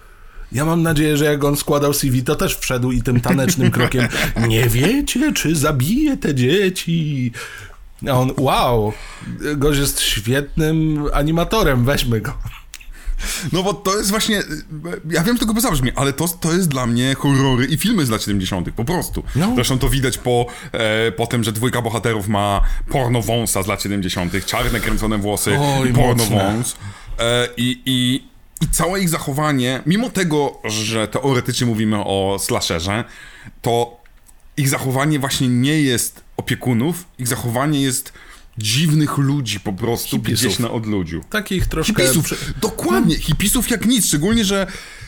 Ja mam nadzieję, że jak on składał CV, to też wszedł i tym tanecznym krokiem nie wiecie, czy zabije te dzieci. A on, wow, gość jest świetnym animatorem, weźmy go. No bo to jest właśnie, ja wiem, że tego zabrzmi, ale to, to jest dla mnie horrory i filmy z lat 70. po prostu. No. Zresztą to widać po, e, po tym, że dwójka bohaterów ma porno wąsa z lat 70., czarne kręcone włosy Oj, i porno wąs. E, i, i, I całe ich zachowanie, mimo tego, że teoretycznie mówimy o slasherze, to ich zachowanie właśnie nie jest opiekunów, ich zachowanie jest dziwnych ludzi po prostu Hipisów. gdzieś na odludziu. Takich troszkę... Hipisów, dokładnie, hipisów jak nic, szczególnie, że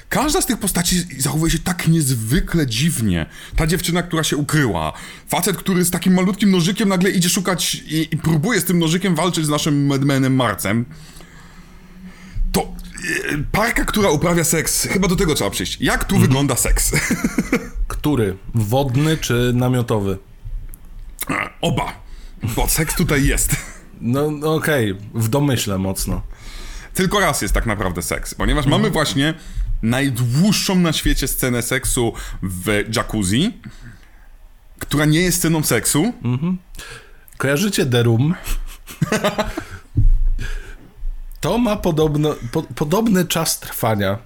każda z tych postaci zachowuje się tak niezwykle dziwnie. Ta dziewczyna, która się ukryła, facet, który z takim malutkim nożykiem nagle idzie szukać i, i próbuje z tym nożykiem walczyć z naszym Madmanem Marcem. To e, parka, która uprawia seks, chyba do tego trzeba przyjść. Jak tu wygląda seks? Który? Wodny czy namiotowy? Oba, bo seks tutaj jest. No no okej, w domyśle mocno. Tylko raz jest tak naprawdę seks, ponieważ mamy właśnie najdłuższą na świecie scenę seksu w jacuzzi, która nie jest sceną seksu. Kojarzycie The Room? To ma podobno, po, podobny czas trwania.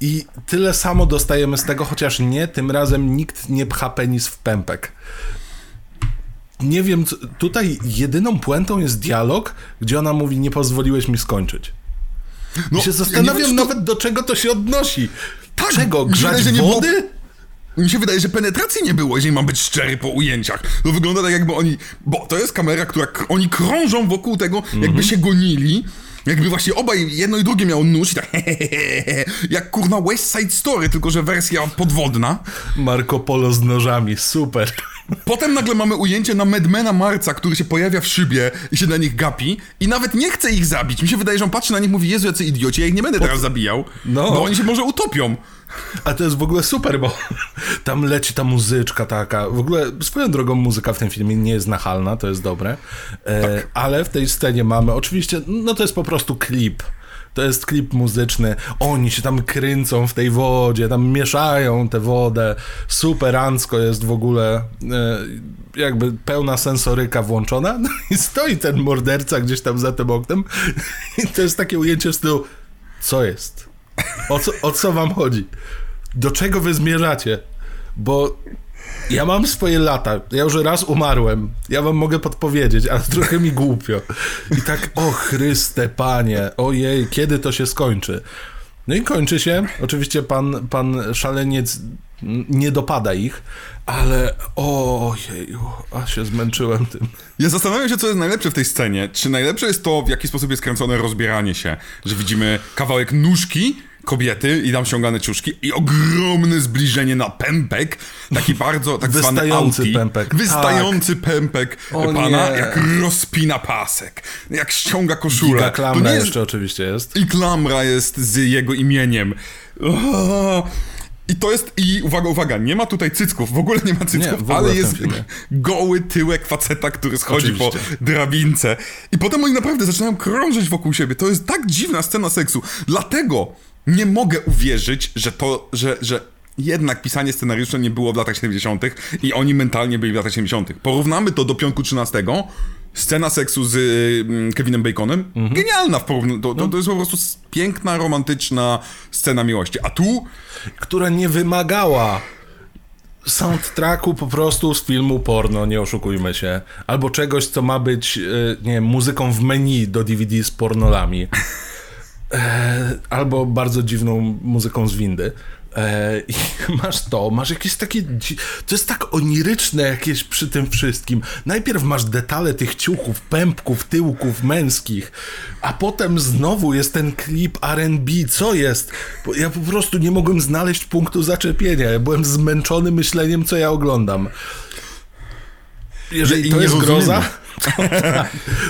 I tyle samo dostajemy z tego, chociaż nie, tym razem nikt nie pcha penis w pępek. Nie wiem, co, tutaj jedyną puentą jest dialog, gdzie ona mówi, nie pozwoliłeś mi skończyć. No, I się ja zastanawiam wiem, czy to- nawet, do czego to się odnosi. Tak, Czego? Grzać wydaje, nie było- wody? Mi się wydaje, że penetracji nie było, jeżeli mam być szczery po ujęciach. To wygląda tak, jakby oni. Bo to jest kamera, która. Oni krążą wokół tego, jakby Mhm. się gonili. Jakby właśnie obaj, jedno i drugie miało nóż i tak jak kurna West Side Story, tylko że wersja podwodna. Marco Polo z nożami, super. Potem nagle mamy ujęcie na Madmana Marca, który się pojawia w szybie i się na nich gapi i nawet nie chce ich zabić. Mi się wydaje, że on patrzy na nich i mówi, Jezu, jacy idioci, ja ich nie będę teraz zabijał, No. bo oni się może utopią. A to jest w ogóle super, bo tam leci ta muzyczka taka. W ogóle swoją drogą muzyka w tym filmie nie jest nachalna, to jest dobre. E, Ale w tej scenie mamy oczywiście, no to jest po prostu klip. To jest klip muzyczny. Oni się tam kręcą w tej wodzie, tam mieszają tę wodę. Superancko jest w ogóle e, jakby pełna sensoryka włączona. No i stoi ten morderca gdzieś tam za tym oknem. I to jest takie ujęcie w stylu, co jest? O co, o co wam chodzi? Do czego wy zmierzacie? Bo ja mam swoje lata. Ja już raz umarłem. Ja wam mogę podpowiedzieć, ale trochę mi głupio. I tak, o Chryste, panie, ojej, kiedy to się skończy? No i kończy się. Oczywiście pan, pan szaleniec nie dopada ich, ale ojeju, a się zmęczyłem tym. Ja zastanawiam się, co jest najlepsze w tej scenie. Czy najlepsze jest to, w jaki sposób jest kręcone rozbieranie się, że widzimy kawałek nóżki kobiety i tam ściągane ciuszki i ogromne zbliżenie na pępek, taki bardzo tak zwany Wystający auti. pępek. Wystający pępek O pana, nie. jak rozpina pasek, jak ściąga koszulę. Giga To klamra nie jest- jeszcze oczywiście jest. I klamra jest z jego imieniem. O, I to jest, i uwaga, uwaga, nie ma tutaj cycków, w ogóle nie ma cycków, Nie, ale jest goły tyłek faceta, który schodzi Oczywiście. po drabince. I potem oni naprawdę zaczynają krążyć wokół siebie. To jest tak dziwna scena seksu. Dlatego nie mogę uwierzyć, że to, że, że jednak pisanie scenariusza nie było w latach 70. i oni mentalnie byli w latach 70. Porównamy to do Piątku 13. Scena seksu z y, Kevinem Baconem. Mhm. Genialna w porównaniu. To, No. to, to jest po prostu piękna, romantyczna scena miłości. A tu która nie wymagała soundtracku po prostu z filmu porno, nie oszukujmy się. Albo czegoś, co ma być, e, nie wiem, muzyką w menu do DVD z pornolami. E, albo bardzo dziwną muzyką z windy. E, I masz to, masz jakieś takie. To jest tak oniryczne jakieś przy tym wszystkim. Najpierw masz detale tych ciuchów, pępków, tyłków męskich, a potem znowu jest ten klip RB. Co jest? Ja po prostu nie mogłem znaleźć punktu zaczepienia. Ja byłem zmęczony myśleniem, co ja oglądam. Jeżeli to jest groza,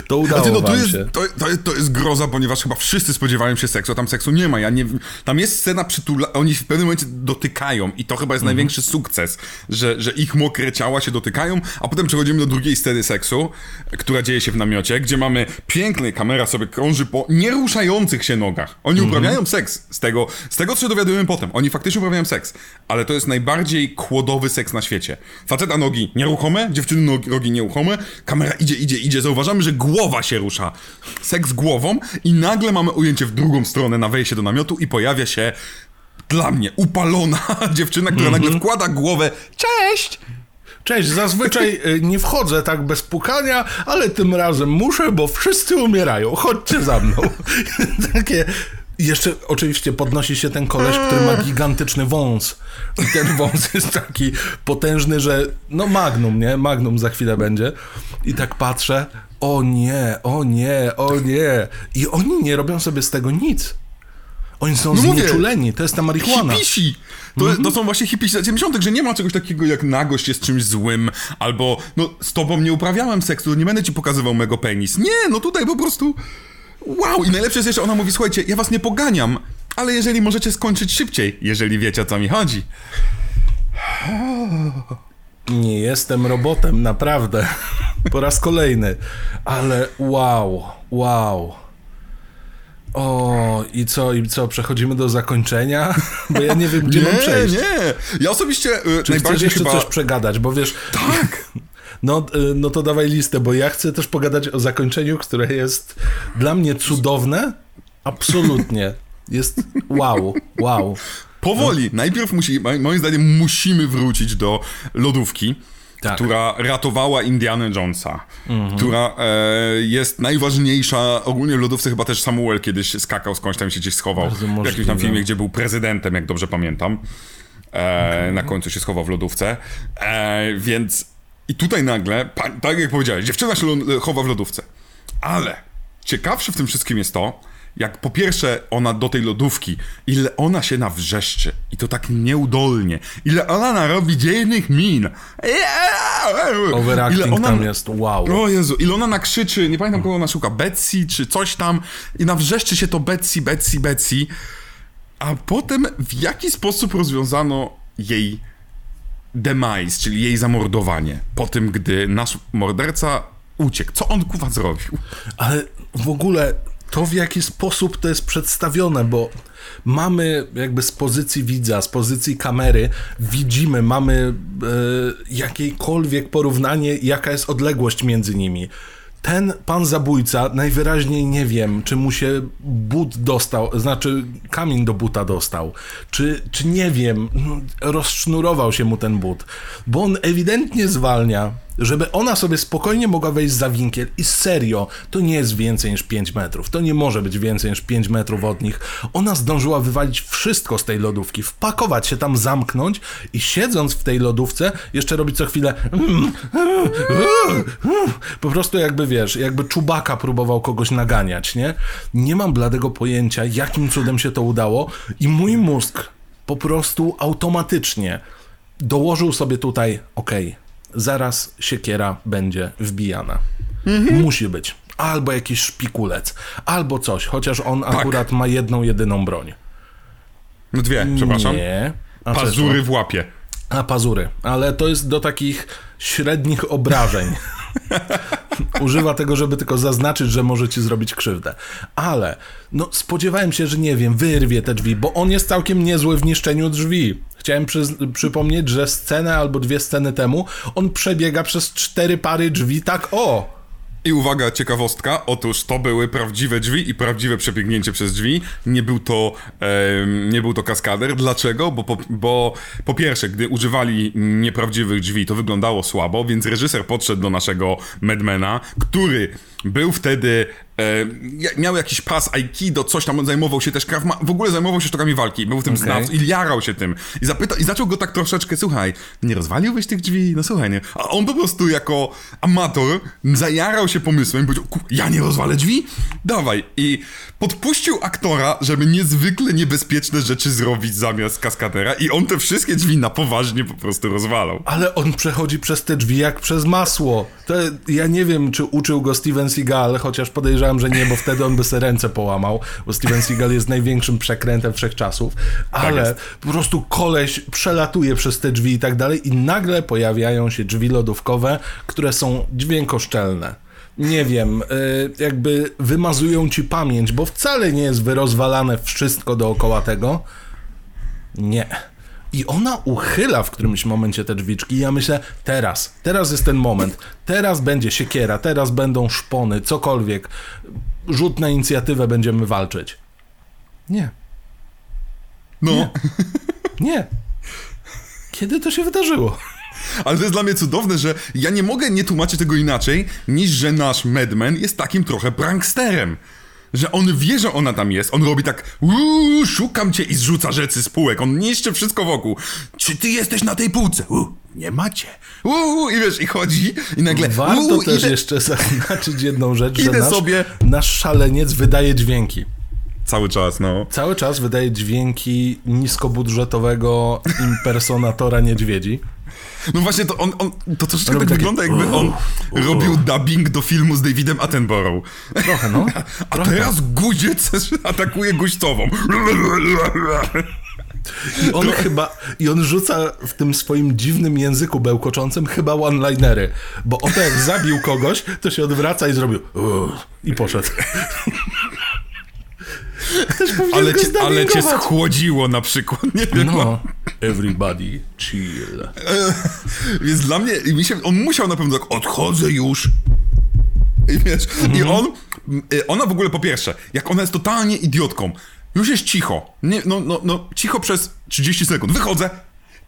to, udało Znaczy, no, to, jest, się. to, to, jest- to jest groza, ponieważ chyba wszyscy spodziewają się seksu, a tam seksu nie ma. Ja nie, tam jest scena przytula... Oni w pewnym momencie dotykają i to chyba jest Mhm. największy sukces, że, że ich mokre ciała się dotykają, a potem przechodzimy do drugiej sceny seksu, która dzieje się w namiocie, gdzie mamy piękny, kamera sobie krąży po nieruszających się nogach. Oni Mhm. uprawiają seks. Z tego, z tego, co się dowiadujemy potem. Oni faktycznie uprawiają seks. Ale to jest najbardziej kłodowy seks na świecie. Faceta nogi nieruchome, dziewczyny nogi, nogi nieruchome, kamera idzie, idzie, idzie, zauważamy, że głowa się rusza. Seks głową i nagle mamy ujęcie w drugą stronę na wejście do namiotu i pojawia się dla mnie upalona dziewczyna, która nagle wkłada głowę Cześć! Cześć, zazwyczaj y, nie wchodzę tak bez pukania, ale tym razem muszę, bo wszyscy umierają. Chodźcie za mną. Takie. I jeszcze oczywiście podnosi się ten koleś, który ma gigantyczny wąs. I ten wąs jest taki potężny, że no magnum, nie? Magnum za chwilę będzie. I tak patrzę, o nie, o nie, o nie. I oni nie robią sobie z tego nic. Oni są No mówię, znieczuleni, to jest ta marihuana. Hipisi! To, to są właśnie hipisi lat 90., że nie ma czegoś takiego jak nagość jest czymś złym, albo no z tobą nie uprawiałem seksu, nie będę ci pokazywał mego penis. Nie, no tutaj po prostu... Wow! I najlepsze jest jeszcze, ona mówi, słuchajcie, ja was nie poganiam, ale jeżeli możecie skończyć szybciej, jeżeli wiecie o co mi chodzi. Nie jestem robotem, naprawdę. Po raz kolejny. Ale wow, wow. O, i co, i co, przechodzimy do zakończenia? Bo ja nie wiem, gdzie mam Nie, przejść. nie! Ja osobiście y, Czy chcesz najbardziej jeszcze chyba... coś przegadać, bo wiesz... Tak! No, y, no to dawaj listę, bo ja chcę też pogadać o zakończeniu, które jest dla mnie cudowne. Absolutnie. Jest wow, wow. Powoli. Najpierw musi, moim zdaniem musimy wrócić do lodówki, Tak. która ratowała Indiana Jonesa, która e, jest najważniejsza, ogólnie w lodówce chyba też Samuel kiedyś skakał skądś tam się gdzieś schował, w jakimś tam filmie, gdzie był prezydentem, jak dobrze pamiętam. E, Na końcu się schował w lodówce, e, więc i tutaj nagle, tak jak powiedziałeś, dziewczyna się chowa w lodówce, ale ciekawsze w tym wszystkim jest to, jak po pierwsze ona do tej lodówki, ile ona się nawrzeszczy. I to tak nieudolnie, ile ona narobi dzielnych min. Overacting Ile ona- tam jest wow. O Jezu, ile ona nakrzyczy, nie pamiętam kogo ona szuka, Betsy czy coś tam. I nawrzeszczy się to Betsy, Betsy, Betsy, a potem w jaki sposób rozwiązano jej demise, czyli jej zamordowanie, po tym, gdy nasz morderca uciekł. Co on kuwa zrobił? Ale w ogóle to w jaki sposób to jest przedstawione, bo mamy jakby z pozycji widza, z pozycji kamery, widzimy, mamy e, jakiekolwiek porównanie, jaka jest odległość między nimi. Ten pan zabójca najwyraźniej nie wiem, czy mu się but dostał, znaczy kamień do buta dostał, czy, czy nie wiem, no, rozsznurował się mu ten but, bo on ewidentnie zwalnia, żeby ona sobie spokojnie mogła wejść za winkiel i serio, to nie jest więcej niż 5 metrów, to nie może być więcej niż 5 metrów od nich. Ona zdążyła wywalić wszystko z tej lodówki, wpakować się tam, zamknąć i siedząc w tej lodówce jeszcze robić co chwilę po prostu jakby wiesz, jakby czubaka próbował kogoś naganiać, nie? Nie mam bladego pojęcia, jakim cudem się to udało i mój mózg po prostu automatycznie dołożył sobie tutaj, okej, zaraz siekiera będzie wbijana. Musi być. Albo jakiś szpikulec, albo coś, chociaż on akurat ma jedną, jedyną broń. No dwie, przepraszam. Nie. A Pazury w łapie. a pazury, ale to jest do takich średnich obrażeń. Używa tego, żeby tylko zaznaczyć, że może ci zrobić krzywdę. Ale no spodziewałem się, że nie wiem, wyrwie te drzwi, bo on jest całkiem niezły w niszczeniu drzwi. Chciałem przyz- przypomnieć, że scenę albo dwie sceny temu on przebiega przez cztery pary drzwi tak o. I uwaga, ciekawostka, otóż to były prawdziwe drzwi i prawdziwe przebiegnięcie przez drzwi. Nie był to, em, nie był to kaskader. Dlaczego? Bo po, bo po pierwsze, gdy używali nieprawdziwych drzwi, to wyglądało słabo, więc reżyser podszedł do naszego Madmana, który był wtedy, e, miał jakiś pas aikido, coś tam, on zajmował się też, Ma- w ogóle zajmował się sztukami walki, był w tym Okej. znawcą i jarał się tym. I zapytał, i zaczął go tak troszeczkę, słuchaj, nie rozwaliłbyś tych drzwi? No słuchaj, nie. A on po prostu jako amator zajarał się pomysłem i powiedział, "Ku- ja nie rozwalę drzwi? Dawaj. I podpuścił aktora, żeby niezwykle niebezpieczne rzeczy zrobić zamiast kaskadera i on te wszystkie drzwi na poważnie po prostu rozwalał. Ale on przechodzi przez te drzwi jak przez masło. To ja nie wiem, czy uczył go Steven Seagal, chociaż podejrzewam, że nie, bo wtedy on by se ręce połamał, bo Steven Seagal jest największym przekrętem wszechczasów. Ale jest. po prostu koleś przelatuje przez te drzwi i tak dalej i nagle pojawiają się drzwi lodówkowe, które są dźwiękoszczelne. Nie wiem, y, jakby wymazują ci pamięć, bo wcale nie jest wyrozwalane wszystko dookoła tego. Nie. I ona uchyla w którymś momencie te drzwiczki i ja myślę, teraz, teraz jest ten moment, teraz będzie siekiera, teraz będą szpony, cokolwiek. Rzut na inicjatywę, będziemy walczyć. Nie, No. nie. Kiedy to się wydarzyło? Ale to jest dla mnie cudowne, że ja nie mogę nie tłumaczyć tego inaczej, niż że nasz Madman jest takim trochę pranksterem. Że on wie, że ona tam jest. On robi tak, uuu, szukam cię i zrzuca rzeczy z półek. On niszczy wszystko wokół. Czy ty jesteś na tej półce? Uuu, nie macie. Uuu, i wiesz, i chodzi i nagle, Warto uuu, też idę... jeszcze zaznaczyć jedną rzecz, że nasz, sobie- nasz szaleniec wydaje dźwięki. Cały czas, no. Cały czas wydaje dźwięki niskobudżetowego impersonatora niedźwiedzi. No właśnie, to on, on to troszeczkę Robi tak wygląda, jakby on robił dubbing do filmu z Davidem Attenborough. Trochę, no. A Trochę. teraz guziec atakuje guźcową. I on chyba, i on rzuca w tym swoim dziwnym języku bełkoczącym chyba one-linery, bo oto jak zabił kogoś, to się odwraca i zrobił i poszedł. Ale cię, ale cię schłodziło na przykład, nie wiem. No, everybody chill. E, Więc dla mnie, mi się, on musiał na pewno tak, odchodzę już. I wiesz, i Mhm. on, y, ona w ogóle po pierwsze, jak ona jest totalnie idiotką, już jest cicho, nie, no, no, no, cicho przez 30 sekund, wychodzę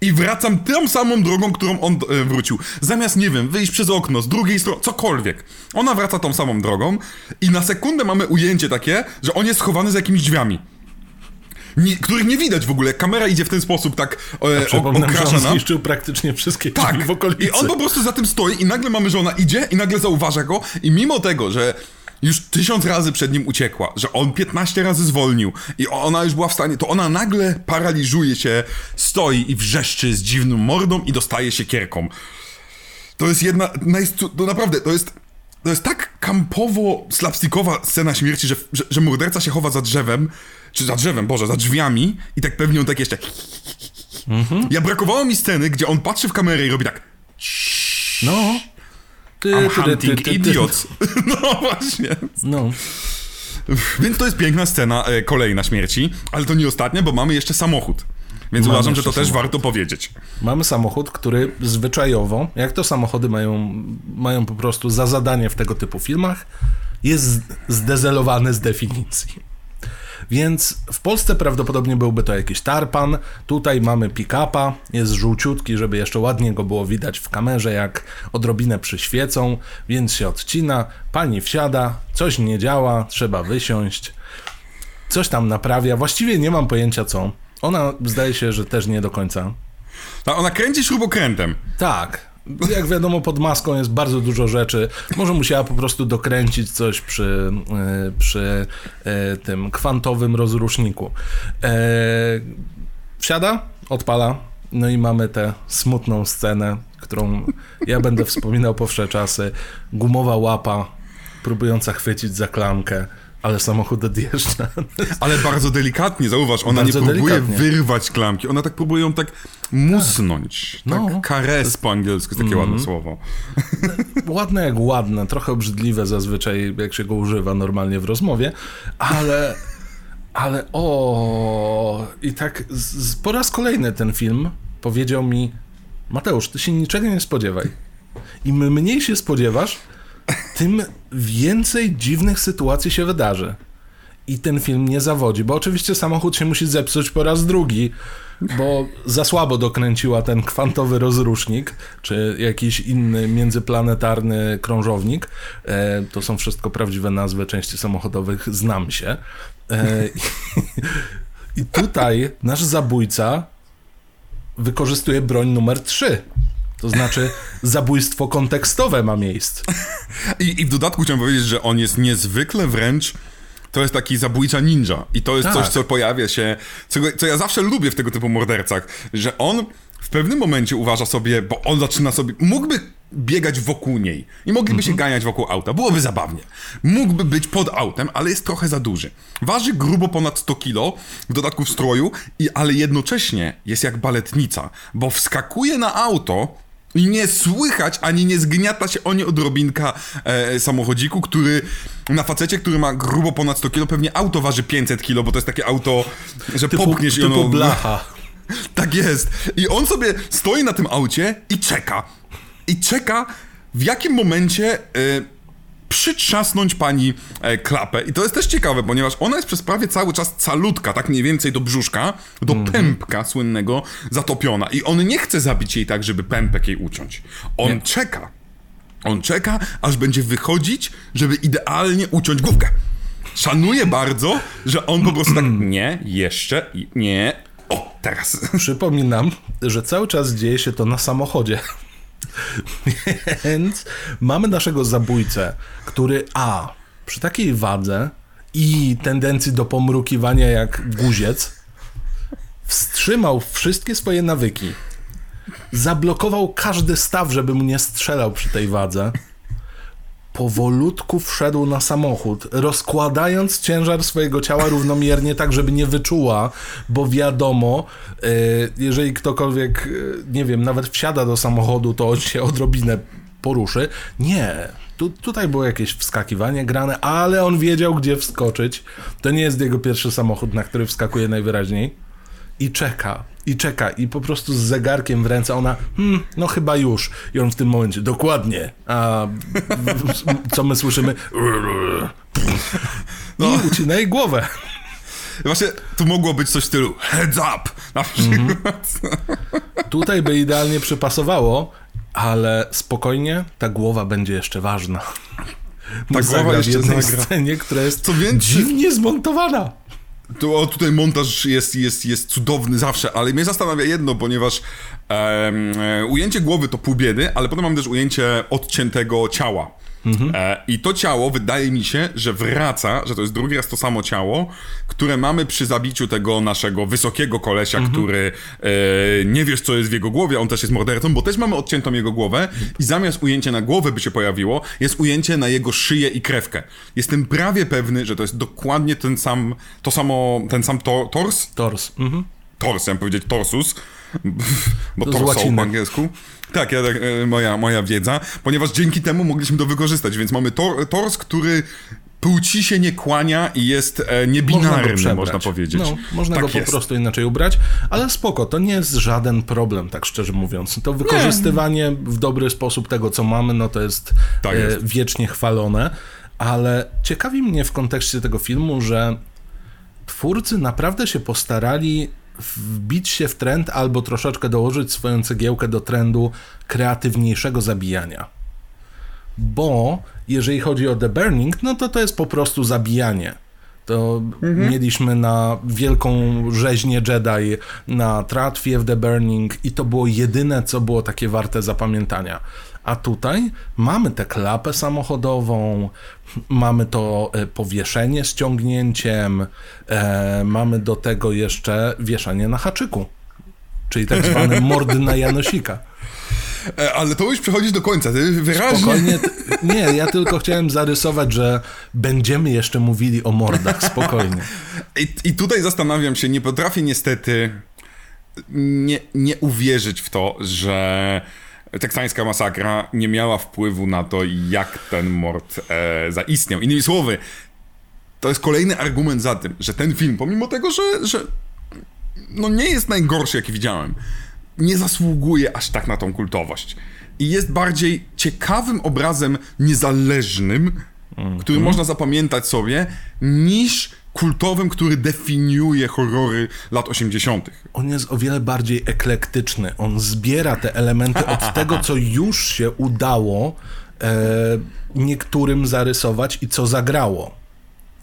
i wracam tą samą drogą, którą on e, wrócił. Zamiast, nie wiem, wyjść przez okno, z drugiej strony, cokolwiek. Ona wraca tą samą drogą i na sekundę mamy ujęcie takie, że on jest schowany za jakimiś drzwiami. Nie, których nie widać w ogóle. Kamera idzie w ten sposób tak e, Przypominam, że on okraszona. zniszczył praktycznie wszystkie Tak. w okolicy. I on po prostu za tym stoi i nagle mamy, że ona idzie i nagle zauważa go i mimo tego, że już tysiąc razy przed nim uciekła, że on 15 razy zwolnił i ona już była w stanie, to ona nagle paraliżuje się, stoi i wrzeszczy z dziwną mordą i dostaje się kierką. To jest jedna, to naprawdę, to jest, to jest tak kampowo slapstickowa scena śmierci, że, że, że morderca się chowa za drzewem, czy za drzewem, Boże, za drzwiami i tak pewnie on tak jeszcze... Ja brakowało mi sceny, gdzie on patrzy w kamerę i robi tak No. I'm hunting idiots. No właśnie. No. Więc to jest piękna scena, e, kolejna śmierci, ale to nie ostatnia, bo mamy jeszcze samochód. Więc Mamy uważam, że to też samochód. warto powiedzieć. Mamy samochód, który zwyczajowo, jak to samochody mają, mają po prostu za zadanie w tego typu filmach, jest zdezelowany z definicji. Więc w Polsce prawdopodobnie byłby to jakiś tarpan. Tutaj mamy pick-upa, jest żółciutki, żeby jeszcze ładnie go było widać w kamerze, jak odrobinę przyświecą, więc się odcina. Pani wsiada, coś nie działa, trzeba wysiąść. Coś tam naprawia. Właściwie nie mam pojęcia co. Ona zdaje się, że też nie do końca A ona kręci śrubokrętem. tak. Jak wiadomo, pod maską jest bardzo dużo rzeczy. Może musiała po prostu dokręcić coś przy, e, przy e, tym kwantowym rozruszniku. E, Wsiada, odpala, no i mamy tę smutną scenę, którą ja będę wspominał po wsze czasy. Gumowa łapa próbująca chwycić za klamkę, ale samochód odjeżdża. Ale bardzo delikatnie, zauważ, ona Bardzo nie próbuje delikatnie. wyrwać klamki, ona tak próbuje ją tak musnąć. No. Tak, kares po angielsku jest takie Mhm. ładne słowo. Ładne jak ładne, trochę obrzydliwe zazwyczaj, jak się go używa normalnie w rozmowie, ale. Ale o. I tak z, po raz kolejny ten film powiedział mi: Mateusz, ty się niczego nie spodziewaj. Im mniej się spodziewasz, tym więcej dziwnych sytuacji się wydarzy. I ten film nie zawodzi, bo oczywiście samochód się musi zepsuć po raz drugi, bo za słabo dokręciła ten kwantowy rozrusznik, czy jakiś inny międzyplanetarny krążownik. E, to są wszystko prawdziwe nazwy części samochodowych, znam się. E, i, I tutaj nasz zabójca wykorzystuje broń numer 3. To znaczy, zabójstwo kontekstowe ma miejsce. I, I w dodatku chciałem powiedzieć, że on jest niezwykle wręcz. To jest taki zabójca ninja. I to jest Tak. coś, co pojawia się. Co, co ja zawsze lubię w tego typu mordercach, że on w pewnym momencie uważa sobie, bo on zaczyna sobie. Mógłby biegać wokół niej i mogliby się ganiać wokół auta. Byłoby zabawnie. Mógłby być pod autem, ale jest trochę za duży. Waży grubo ponad 100 kilo, w dodatku w stroju, i, ale jednocześnie jest jak baletnica, bo wskakuje na auto. I nie słychać, ani nie zgniata się o nie odrobinka e, samochodziku, który na facecie, który ma grubo ponad 100 kilo, pewnie auto waży 500 kilo, bo to jest takie auto, że Typu, popchniesz i typu ono... blacha. Tak jest. I on sobie stoi na tym aucie i czeka. I czeka, w jakim momencie e, przytrzasnąć pani e, klapę. I to jest też ciekawe, ponieważ ona jest przez prawie cały czas calutka, tak mniej więcej do brzuszka, do pępka słynnego, zatopiona. I on nie chce zabić jej tak, żeby pępek jej uciąć. On Nie. czeka. On czeka, aż będzie wychodzić, żeby idealnie uciąć główkę. szanuję bardzo, że on po prostu tak, nie, jeszcze, nie, o, teraz. Przypominam, że cały czas dzieje się to na samochodzie. Więc mamy naszego zabójcę, który A. Przy takiej wadze i tendencji do pomrukiwania jak guziec wstrzymał wszystkie swoje nawyki. Zablokował każdy staw, żeby mu nie strzelał przy tej wadze. Powolutku wszedł na samochód, rozkładając ciężar swojego ciała równomiernie, tak żeby nie wyczuła, bo wiadomo, y, jeżeli ktokolwiek, y, nie wiem, nawet wsiada do samochodu, to on się odrobinę poruszy. Nie. Tu, tutaj było jakieś wskakiwanie grane, ale on wiedział, gdzie wskoczyć. To nie jest jego pierwszy samochód, na który wskakuje najwyraźniej i czeka, i czeka, i po prostu z zegarkiem w ręce ona, hmm, no chyba już. I on w tym momencie, dokładnie. A co my słyszymy? I ucina jej głowę. Właśnie tu mogło być coś w stylu heads up, na przykład. Tutaj by idealnie przypasowało, ale spokojnie, ta głowa będzie jeszcze ważna. Ta głowa jeszcze w jednej zagra. scenie, która jest Co więcej- dziwnie zmontowana. Tu, o, tutaj montaż jest, jest, jest cudowny zawsze, ale mnie zastanawia jedno, ponieważ e, ujęcie głowy to pół biedy, ale potem mam też ujęcie odciętego ciała. E, I to ciało wydaje mi się, że wraca, że to jest drugi raz to samo ciało, które mamy przy zabiciu tego naszego wysokiego kolesia, który e, nie wiesz, co jest w jego głowie, on też jest mordercą, bo też mamy odciętą jego głowę i zamiast ujęcia na głowę by się pojawiło, jest ujęcie na jego szyję i krewkę. Jestem prawie pewny, że to jest dokładnie ten sam, to samo, ten sam to, tors, Tors. Mhm. Tors, chciałem powiedzieć torsus, bo To torso po angielsku. Tak, ja, e, moja, moja wiedza, ponieważ dzięki temu mogliśmy to wykorzystać, więc mamy tor, tors, który płci się nie kłania i jest e, niebinarny, można, przebrać. powiedzieć. No, można tak go po jest. prostu inaczej ubrać, ale spoko, to nie jest żaden problem, tak szczerze mówiąc. To wykorzystywanie w dobry sposób tego, co mamy, no to jest, Tak e, jest. wiecznie chwalone, ale ciekawi mnie w kontekście tego filmu, że twórcy naprawdę się postarali wbić się w trend albo troszeczkę dołożyć swoją cegiełkę do trendu kreatywniejszego zabijania. Bo jeżeli chodzi o The Burning, no to to jest po prostu zabijanie. To mieliśmy na wielką rzeźnię Jedi na tratwie w The Burning i to było jedyne, co było takie warte zapamiętania. A tutaj mamy tę klapę samochodową, mamy to e, powieszenie z ciągnięciem, e, mamy do tego jeszcze wieszanie na haczyku, czyli tak zwany mord na Janosika. E, ale to już przechodzisz do końca, ty wyraźnie... Spokojnie. Nie, ja tylko chciałem zarysować, że będziemy jeszcze mówili o mordach. Spokojnie. I, I tutaj zastanawiam się, nie potrafię niestety nie, nie uwierzyć w to, że teksańska masakra nie miała wpływu na to, jak ten mord e, zaistniał. Innymi słowy, to jest kolejny argument za tym, że ten film, pomimo tego, że, że no nie jest najgorszy, jaki widziałem, nie zasługuje aż tak na tą kultowość. I jest bardziej ciekawym obrazem niezależnym, który można zapamiętać sobie, niż kultowym, który definiuje horrory lat 80. On jest o wiele bardziej eklektyczny. On zbiera te elementy od tego, co już się udało e, niektórym zarysować i co zagrało.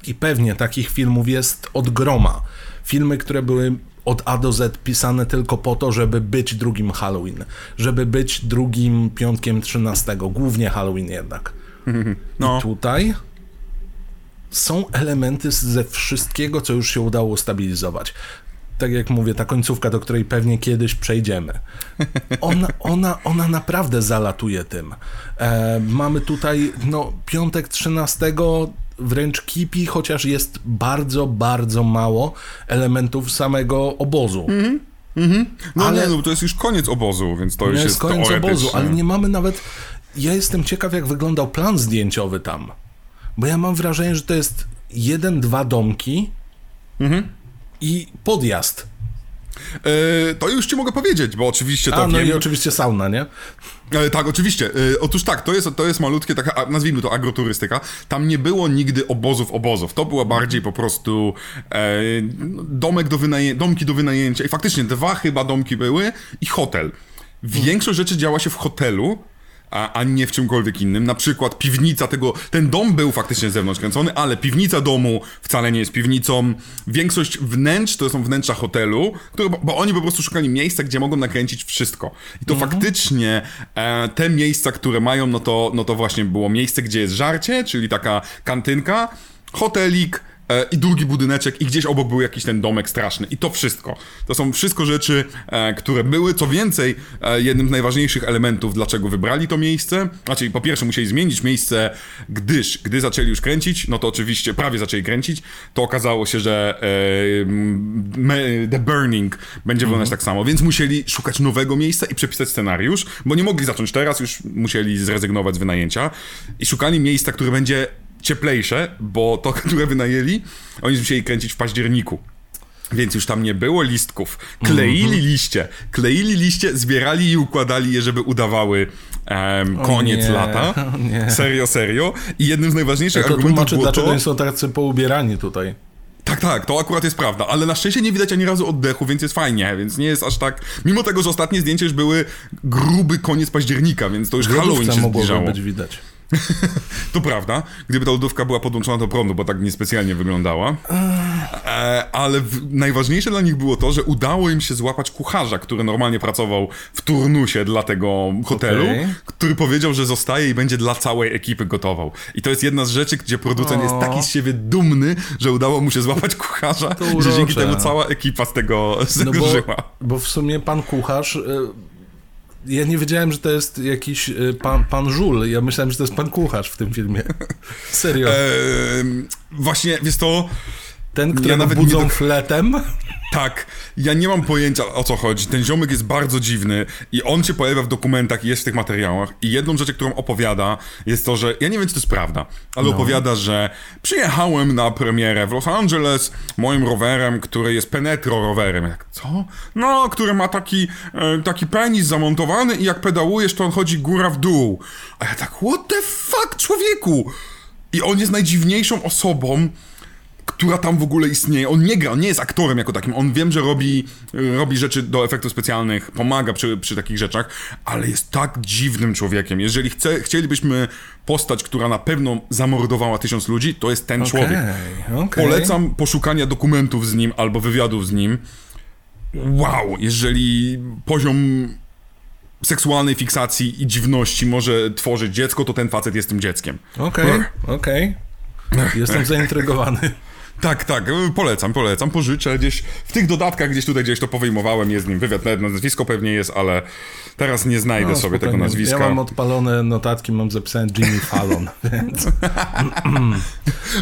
I pewnie takich filmów jest od groma. Filmy, które były od A do Z pisane tylko po to, żeby być drugim Halloween, żeby być drugim piątkiem 13, głównie Halloween jednak. No. I tutaj są elementy ze wszystkiego, co już się udało ustabilizować. Tak jak mówię, ta końcówka, do której pewnie kiedyś przejdziemy. Ona, ona, ona naprawdę zalatuje tym. E, mamy tutaj no, piątek 13 wręcz kipi, chociaż jest bardzo, bardzo mało elementów samego obozu. No Ale- nie, no to jest już koniec obozu, więc to już jest jest koniec obozu, ale nie mamy nawet. Ja jestem ciekaw, jak wyglądał plan zdjęciowy tam. Bo ja mam wrażenie, że to jest jeden, dwa domki Mhm. i podjazd. E, to już ci mogę powiedzieć, bo oczywiście to A, no wiem. i oczywiście sauna, nie? E, tak, oczywiście. E, otóż tak, to jest, to jest malutkie, taka, nazwijmy to agroturystyka. Tam nie było nigdy obozów, obozów. To była bardziej po prostu e, domek do wynaję- domki do wynajęcia. I faktycznie dwa chyba domki były i hotel. Większość rzeczy działa się w hotelu, a, a nie w czymkolwiek innym. Na przykład piwnica tego, ten dom był faktycznie z zewnątrz kręcony, ale piwnica domu wcale nie jest piwnicą. Większość wnętrz to są wnętrza hotelu, które, bo, oni po prostu szukali miejsca, gdzie mogą nakręcić wszystko. I to Mhm. faktycznie e, te miejsca, które mają, no to, no to właśnie było miejsce, gdzie jest żarcie, czyli taka kantynka, hotelik, i drugi budyneczek i gdzieś obok był jakiś ten domek straszny. I to wszystko. To są wszystko rzeczy, e, które były. Co więcej, e, jednym z najważniejszych elementów, dlaczego wybrali to miejsce, znaczy po pierwsze musieli zmienić miejsce, gdyż gdy zaczęli już kręcić, no to oczywiście prawie zaczęli kręcić, to okazało się, że e, The Burning będzie wyglądać tak samo, więc musieli szukać nowego miejsca i przepisać scenariusz, bo nie mogli zacząć teraz, już musieli zrezygnować z wynajęcia i szukali miejsca, które będzie cieplejsze, bo to, które wynajęli, oni musieli kręcić w październiku. Więc już tam nie było listków. Kleili liście. Kleili liście, zbierali i układali je, żeby udawały em, koniec nie, lata. Serio, serio. I jednym z najważniejszych To argumentów tłumaczy, było dlaczego to... oni są tacy poubierani tutaj. Tak, tak, to akurat jest prawda, ale na szczęście nie widać ani razu oddechu, więc jest fajnie, więc nie jest aż tak... Mimo tego, że ostatnie zdjęcia już były gruby koniec października, więc to już Halloween się zbliżało. być widać. To prawda, gdyby ta lodówka była podłączona do prądu, bo tak niespecjalnie wyglądała. E, ale najważniejsze dla nich było to, że udało im się złapać kucharza, który normalnie pracował w turnusie dla tego hotelu, Okej. który powiedział, że zostaje i będzie dla całej ekipy gotował. I to jest jedna z rzeczy, gdzie producent jest O. taki z siebie dumny, że udało mu się złapać kucharza, że dzięki temu cała ekipa z tego, z No tego bo, żyła. bo w sumie pan kucharz... Ja nie wiedziałem, że to jest jakiś y, pan, pan żul. Ja myślałem, że to jest pan kucharz w tym filmie. Serio. Ehm, właśnie, wiesz to... Ten, ja którego nawet nie budzą do- fletem. Tak, ja nie mam pojęcia o co chodzi. Ten ziomek jest bardzo dziwny i on się pojawia w dokumentach i jest w tych materiałach. I jedną rzecz, którą opowiada, jest to, że ja nie wiem, czy to jest prawda, ale opowiada, że przyjechałem na premierę w Los Angeles moim rowerem, który jest Penetro rowerem. Jak, co? No, który ma taki, e, taki penis zamontowany i jak pedałujesz, to on chodzi góra w dół. A ja tak, what the fuck, człowieku? I on jest najdziwniejszą osobą, która tam w ogóle istnieje. On nie gra, on nie jest aktorem jako takim. On wiem, że robi, robi rzeczy do efektów specjalnych, pomaga przy, przy takich rzeczach, ale jest tak dziwnym człowiekiem. Jeżeli chce, chcielibyśmy postać, która na pewno zamordowała tysiąc ludzi, to jest ten człowiek. Okej, okej. Polecam poszukania dokumentów z nim albo wywiadów z nim. Wow, jeżeli poziom seksualnej fiksacji i dziwności może tworzyć dziecko, to ten facet jest tym dzieckiem. Okej, okej. Jestem zaintrygowany. Tak, tak, y, polecam, polecam, pożyczę gdzieś, w tych dodatkach gdzieś tutaj gdzieś to powyjmowałem, jest z nim wywiad, nawet nazwisko pewnie jest, ale teraz nie znajdę No, sobie tego nazwiska. Ja mam odpalone notatki, mam zapisane Jimmy Fallon, więc...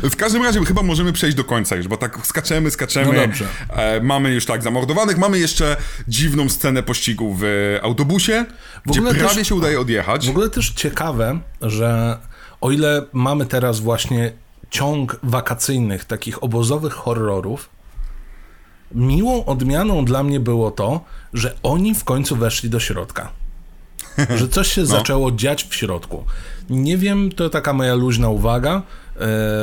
W każdym razie chyba możemy przejść do końca już, bo tak skaczemy, skaczemy. No dobrze. E, mamy już tak zamordowanych, mamy jeszcze dziwną scenę pościgu w autobusie, gdzie ogóle prawie też- się udaje odjechać. W ogóle też ciekawe, że o ile mamy teraz właśnie ciąg wakacyjnych, takich obozowych horrorów, miłą odmianą dla mnie było to, że oni w końcu weszli do środka. Że coś się zaczęło dziać w środku. Nie wiem, to taka moja luźna uwaga,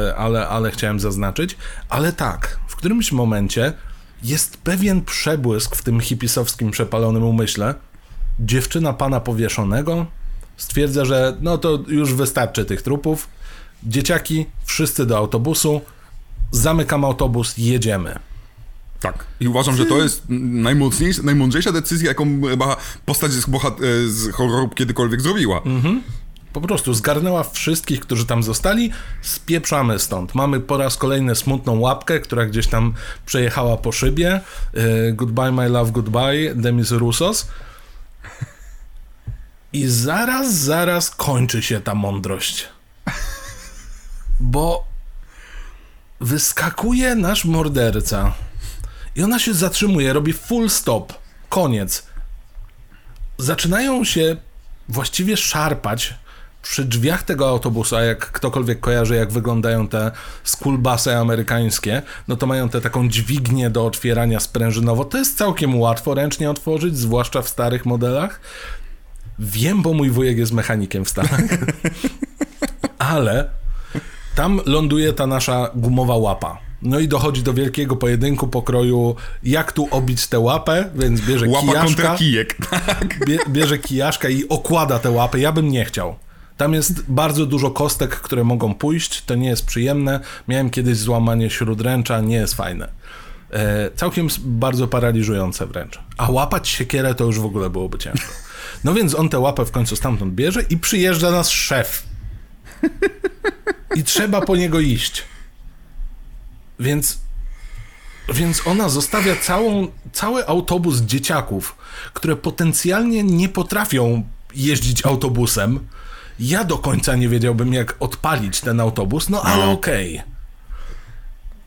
e, ale, ale chciałem zaznaczyć. Ale tak, w którymś momencie jest pewien przebłysk w tym hipisowskim przepalonym umyśle. Dziewczyna pana powieszonego stwierdza, że no to już wystarczy tych trupów. Dzieciaki, wszyscy do autobusu. Zamykam autobus, jedziemy. Tak. I uważam, że to jest najmocniejsza, najmądrzejsza decyzja, jaką chyba postać z, bohat- e, z horroru kiedykolwiek zrobiła. Po prostu zgarnęła wszystkich, którzy tam zostali, spieprzamy stąd. Mamy po raz kolejny smutną łapkę, która gdzieś tam przejechała po szybie. Yy, goodbye, my love, goodbye, Demis Roussos. I zaraz, zaraz kończy się ta mądrość. Bo wyskakuje nasz morderca i ona się zatrzymuje, robi full stop. Koniec. Zaczynają się właściwie szarpać przy drzwiach tego autobusu, a jak ktokolwiek kojarzy, jak wyglądają te schoolbusy amerykańskie, no to mają tę taką dźwignię do otwierania sprężynowo. To jest całkiem łatwo ręcznie otworzyć, zwłaszcza w starych modelach. Wiem, bo mój wujek jest mechanikiem w Stanach. Ale tam ląduje ta nasza gumowa łapa. No i dochodzi do wielkiego pojedynku pokroju, jak tu obić tę łapę, więc bierze Łapa kijaszka, kontra kijek. Tak. bie, bierze kijaszka i okłada tę łapę. Ja bym nie chciał. Tam jest bardzo dużo kostek, które mogą pójść, to nie jest przyjemne. Miałem kiedyś złamanie śródręcza, nie jest fajne. E, całkiem bardzo paraliżujące wręcz. A łapać siekierę to już w ogóle byłoby ciężko. No więc on tę łapę w końcu stamtąd bierze i przyjeżdża nas szef. I trzeba po niego iść. Więc, więc ona zostawia całą, cały autobus dzieciaków, które potencjalnie nie potrafią jeździć autobusem. Ja do końca nie wiedziałbym, jak odpalić ten autobus, no ale No. okej.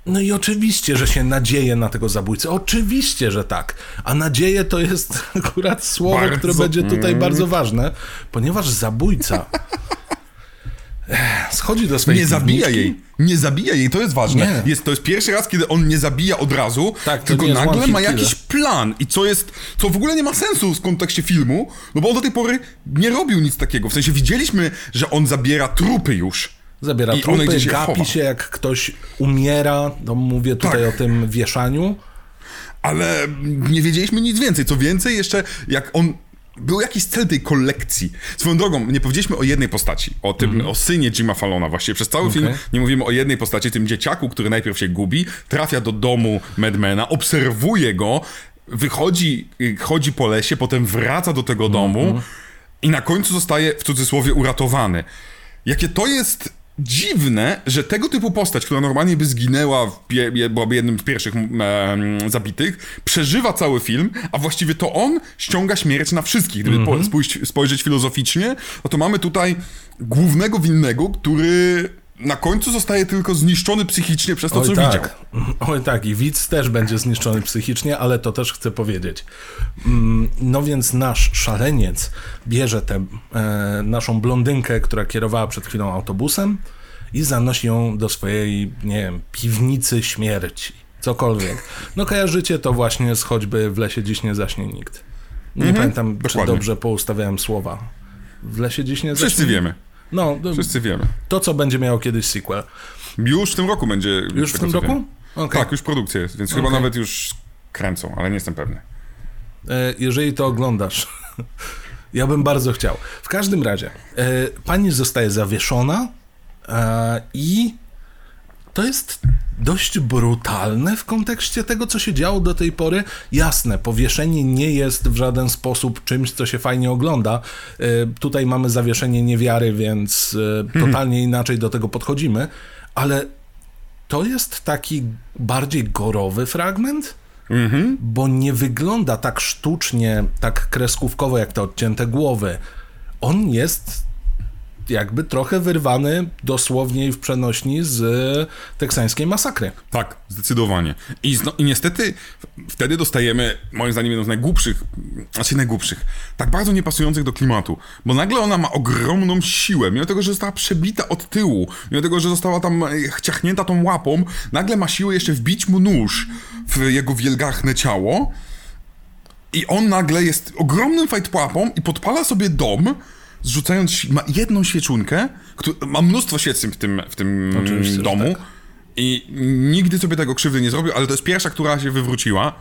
No i oczywiście, że się nadzieje na tego zabójcę. Oczywiście, że tak. A nadzieję to jest akurat słowo, Bardzo- które będzie tutaj bardzo ważne, ponieważ zabójca schodzi do swojej Nie zabija jej. Nie zabija jej, to jest ważne. Nie. Jest, to jest pierwszy raz, kiedy on nie zabija od razu, Tak, tylko nagle ma killer. jakiś plan i co jest, co w ogóle nie ma sensu w kontekście filmu, no bo on do tej pory nie robił nic takiego. W sensie widzieliśmy, że on zabiera trupy już. Zabiera I trupy, gdzieś gapi chowa. się jak ktoś umiera. No mówię tutaj Tak. o tym wieszaniu. ale nie wiedzieliśmy nic więcej. Co więcej, jeszcze jak on. Był jakiś cel tej kolekcji. Swoją drogą, nie powiedzieliśmy o jednej postaci, o tym, o synie Jima Fallona. Właściwie przez cały film nie mówimy o jednej postaci, tym dzieciaku, który najpierw się gubi, trafia do domu Madmana, obserwuje go, wychodzi, y, chodzi po lesie, potem wraca do tego domu i na końcu zostaje w cudzysłowie uratowany. Jakie to jest dziwne, że tego typu postać, która normalnie by zginęła, byłaby jednym z pierwszych em, zabitych, przeżywa cały film, a właściwie to on ściąga śmierć na wszystkich. Gdyby po, spójrzeć, spojrzeć filozoficznie, no to mamy tutaj głównego winnego, który na końcu zostaje tylko zniszczony psychicznie przez to, co widział. tak. Oj tak, i widz też będzie zniszczony psychicznie, ale to też chcę powiedzieć. Mm, No więc nasz szaleniec bierze tę e, naszą blondynkę, która kierowała przed chwilą autobusem i zanosi ją do swojej, nie wiem, piwnicy śmierci. Cokolwiek. No kojarzycie to właśnie z choćby w lesie dziś nie zaśnie nikt. Nie pamiętam, czy dokładnie. dobrze poustawiałem słowa. W lesie dziś nie zaśnie Wszyscy wiemy. No, Wszyscy wiemy. to co będzie miało kiedyś sequel. Już w tym roku będzie. Już w tym roku? wiem. Okej. Tak, już produkcja jest, więc chyba Okej. nawet już kręcą, ale nie jestem pewny. E, jeżeli to oglądasz. ja bym bardzo chciał. W każdym razie, e, pani zostaje zawieszona e, i to jest dość brutalne w kontekście tego, co się działo do tej pory. Jasne, powieszenie nie jest w żaden sposób czymś, co się fajnie ogląda. E, tutaj mamy zawieszenie niewiary, więc e, totalnie inaczej do tego podchodzimy, ale to jest taki bardziej gorowy fragment, bo nie wygląda tak sztucznie, tak kreskówkowo jak te odcięte głowy. On jest jakby trochę wyrwany dosłownie w przenośni z teksańskiej masakry. Tak, zdecydowanie. I, zno, I niestety wtedy dostajemy, moim zdaniem, jedną z najgłupszych, znaczy najgłupszych, tak bardzo niepasujących do klimatu, bo nagle ona ma ogromną siłę, mimo tego, że została przebita od tyłu, mimo tego, że została tam e, ciachnięta tą łapą, nagle ma siłę jeszcze wbić mu nóż w jego wielgachne ciało i on nagle jest ogromnym fajtłapą i podpala sobie dom, zrzucając, ma jedną świeczunkę, któ- ma mnóstwo świecyn w tym, w tym Oczywiście, domu, tak. i nigdy sobie tego krzywdy nie zrobił, ale to jest pierwsza, która się wywróciła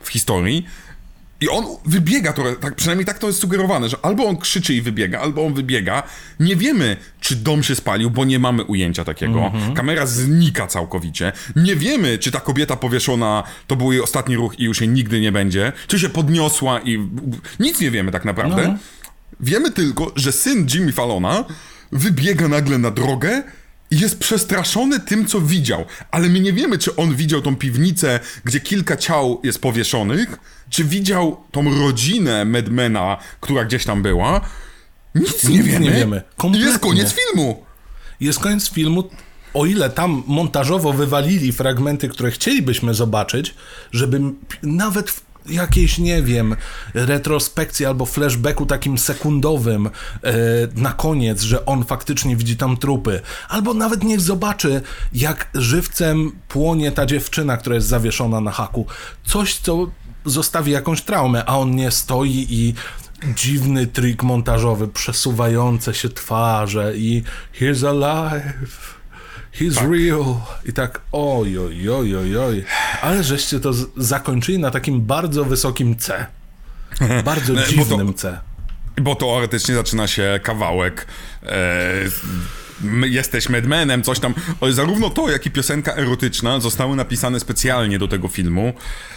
w historii. I on wybiega, to, tak, przynajmniej tak to jest sugerowane, że albo on krzyczy i wybiega, albo on wybiega. Nie wiemy, czy dom się spalił, bo nie mamy ujęcia takiego. Kamera znika całkowicie. Nie wiemy, czy ta kobieta powieszona to był jej ostatni ruch i już jej nigdy nie będzie. Czy się podniosła i... Nic nie wiemy tak naprawdę. No. Wiemy tylko, że syn Jimmy Fallona wybiega nagle na drogę i jest przestraszony tym, co widział. Ale my nie wiemy, czy on widział tą piwnicę, gdzie kilka ciał jest powieszonych, czy widział tą rodzinę Madmana, która gdzieś tam była. Nic nie wiemy. nie wiemy. Kompletnie. jest koniec filmu. Jest koniec filmu. O ile tam montażowo wywalili fragmenty, które chcielibyśmy zobaczyć, żeby nawet w jakiejś, nie wiem, retrospekcji albo flashbacku takim sekundowym e, na koniec, że on faktycznie widzi tam trupy, albo nawet niech zobaczy, jak żywcem płonie ta dziewczyna, która jest zawieszona na haku. Coś, co zostawi jakąś traumę, a on nie stoi i dziwny trik montażowy, przesuwające się twarze i he's alive, he's Tak. real. I tak oj, oj, oj, oj, oj. Ale żeście to zakończyli na takim bardzo wysokim C. Bardzo to- dziwnym C. Bo teoretycznie zaczyna się kawałek. E, my jesteś Madmanem, coś tam. O, Zarówno to, jak i piosenka erotyczna zostały napisane specjalnie do tego filmu.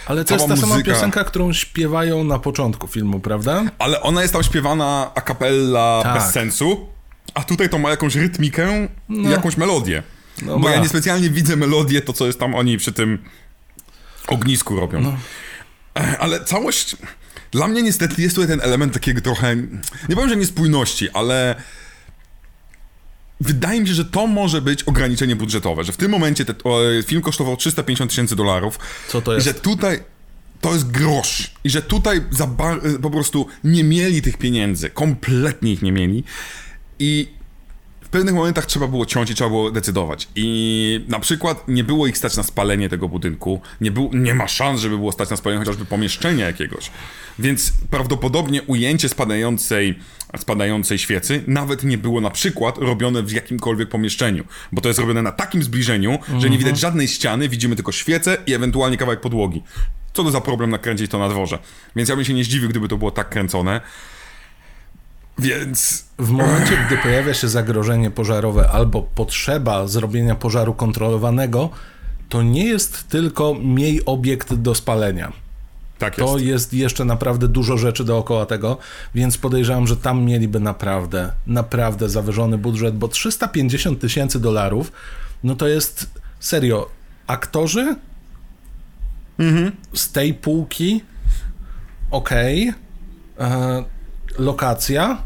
Ale to Cała jest ta sama muzyka- piosenka, którą śpiewają na początku filmu, prawda? Ale ona jest tam śpiewana a cappella Tak. bez sensu. A tutaj to ma jakąś rytmikę, jakąś melodię. No Bo ma. ja niespecjalnie widzę melodię, to co jest tam oni przy tym ognisku robią. No. Ale całość. Dla mnie niestety jest tutaj ten element takiego trochę. Nie powiem, że niespójności, ale. Wydaje mi się, że to może być ograniczenie budżetowe, że w tym momencie film kosztował 350 tysięcy dolarów. Co to I jest? że tutaj to jest grosz. I że tutaj za po prostu nie mieli tych pieniędzy. Kompletnie ich nie mieli. I pewnych momentach trzeba było ciąć i trzeba było decydować. I na przykład nie było ich stać na spalenie tego budynku. Nie, był, nie ma szans, żeby było stać na spalenie chociażby pomieszczenia jakiegoś. Więc prawdopodobnie ujęcie spadającej, spadającej świecy nawet nie było na przykład robione w jakimkolwiek pomieszczeniu. Bo to jest robione na takim zbliżeniu, że nie widać żadnej ściany, widzimy tylko świecę i ewentualnie kawałek podłogi. Co to za problem nakręcić to na dworze? Więc ja bym się nie zdziwił, gdyby to było tak kręcone. Więc W momencie, gdy pojawia się zagrożenie pożarowe albo potrzeba zrobienia pożaru kontrolowanego, to nie jest tylko miej obiekt do spalenia. tak jest. To jest jeszcze naprawdę dużo rzeczy dookoła tego, więc podejrzewam, że tam mieliby naprawdę, naprawdę zawyżony budżet, bo 350 tysięcy dolarów, no to jest serio, aktorzy z tej półki, okej, e, lokacja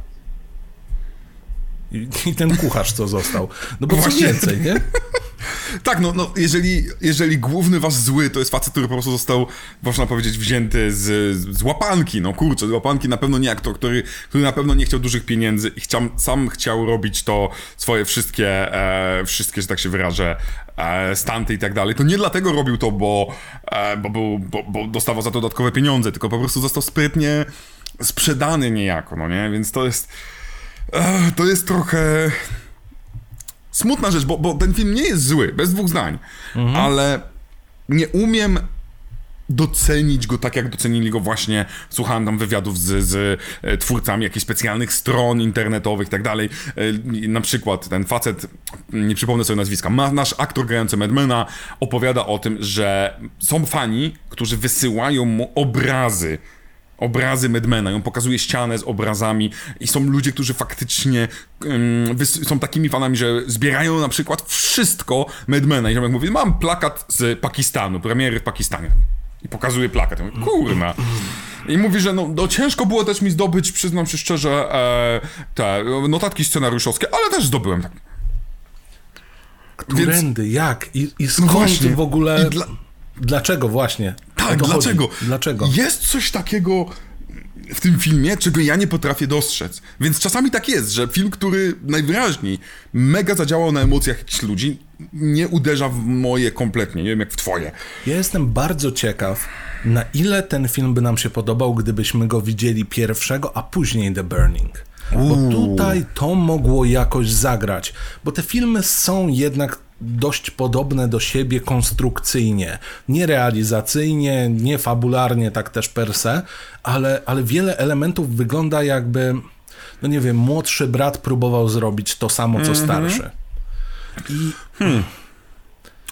i, i ten kucharz, co został. No bo Właśnie. więcej, nie? Tak, no, no jeżeli, jeżeli główny wasz zły to jest facet, który po prostu został, można powiedzieć, wzięty z, z łapanki, no kurczę, z łapanki na pewno nie aktor, który, który na pewno nie chciał dużych pieniędzy i chciał, sam chciał robić to swoje wszystkie, e, wszystkie, że tak się wyrażę, e, stanty i tak dalej, to nie dlatego robił to, bo, e, bo, był, bo, bo dostawał za to dodatkowe pieniądze, tylko po prostu został sprytnie sprzedany niejako, no nie, więc to jest, e, to jest trochę smutna rzecz, bo, bo ten film nie jest zły, bez dwóch zdań, ale nie umiem docenić go tak, jak docenili go właśnie, słuchałem tam wywiadów z, z e, twórcami jakichś specjalnych stron internetowych i tak dalej. E, Na przykład ten facet, nie przypomnę sobie nazwiska, ma, nasz aktor grający Madmana opowiada o tym, że są fani, którzy wysyłają mu obrazy obrazy Madmana, on pokazuje ścianę z obrazami i są ludzie, którzy faktycznie są takimi fanami, że zbierają na przykład wszystko Madmana i ziomek mówi, mam plakat z Pakistanu, premiery w Pakistanie. I pokazuje plakat. Ja mówię, kurna. I mówi, że no, no ciężko było też mi zdobyć, przyznam się szczerze, e, te notatki scenariuszowskie, ale też zdobyłem. Tak. Którędy, jak i, i skąd właśnie. w ogóle... I dla- Dlaczego właśnie? Tak, chodzi. dlaczego? Dlaczego? Jest coś takiego w tym filmie, czego ja nie potrafię dostrzec. Więc czasami tak jest, że film, który najwyraźniej mega zadziałał na emocjach jakichś ludzi, nie uderza w moje kompletnie. Nie wiem jak w twoje. Ja jestem bardzo ciekaw, na ile ten film by nam się podobał, gdybyśmy go widzieli pierwszego, a później The Burning. Bo tutaj to mogło jakoś zagrać, bo te filmy są jednak dość podobne do siebie konstrukcyjnie, nie realizacyjnie, nie fabularnie tak też per se, ale, ale wiele elementów wygląda jakby, no nie wiem, młodszy brat próbował zrobić to samo co starszy. I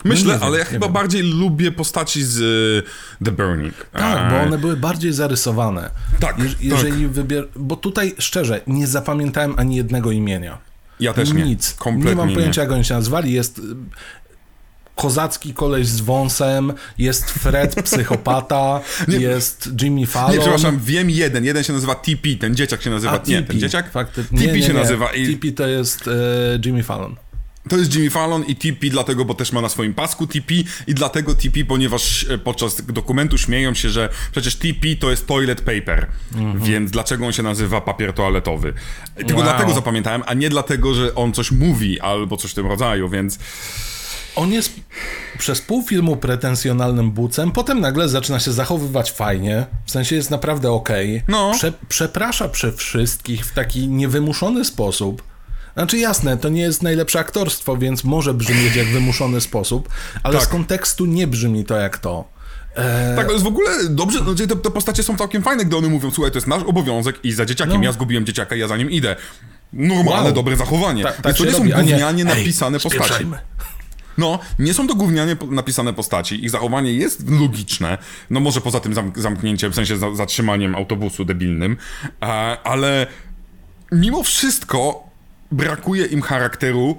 Myślę, nie wiem, ale ja chyba wiem. bardziej lubię postaci z y, The Burning. Tak, bo one były bardziej zarysowane. Tak, Jeż- Jeżeli wybier... Bo tutaj szczerze, nie zapamiętałem ani jednego imienia. Ja też nie. Nic. Kompletnie nie mam nie. pojęcia, jak oni się nazwali. Jest y, kozacki koleś z wąsem, jest Fred psychopata, Nie. jest Jimmy Fallon. Nie, przepraszam, wiem jeden. Jeden się nazywa TP, ten dzieciak się nazywa... A, nie, ten dzieciak? Fakty... Nie, nie, się nie. nazywa i... TP to jest e, Jimmy Fallon. To jest Jimmy Fallon i TP dlatego, bo też ma na swoim pasku TP i dlatego TP, ponieważ e, podczas dokumentu śmieją się, że przecież TP to jest toilet paper, więc dlaczego on się nazywa papier toaletowy? Tylko Wow. dlatego zapamiętałem, a nie dlatego, że on coś mówi albo coś w tym rodzaju, więc On jest przez pół filmu pretensjonalnym bucem, potem nagle zaczyna się zachowywać fajnie, w sensie jest naprawdę okej. No. Prze- przeprasza przy wszystkich w taki niewymuszony sposób. Znaczy jasne, to nie jest najlepsze aktorstwo, więc może brzmieć jak wymuszony sposób, ale Tak. z kontekstu nie brzmi to jak to. E, Tak, to jest w ogóle dobrze, znaczy te, te postacie są całkiem fajne, gdy one mówią, słuchaj, to jest nasz obowiązek i za dzieciakiem, No. ja zgubiłem dzieciaka, ja za nim idę. Normalne, Wow. dobre zachowanie. tak, tak to się nie są robi, nie, gównianie "Ej, napisane postaci. spieprzajmy". No, nie są to gównianie napisane postaci. Ich zachowanie jest logiczne. No może poza tym zamk- zamknięciem, w sensie za- zatrzymaniem autobusu debilnym. E, ale mimo wszystko brakuje im charakteru,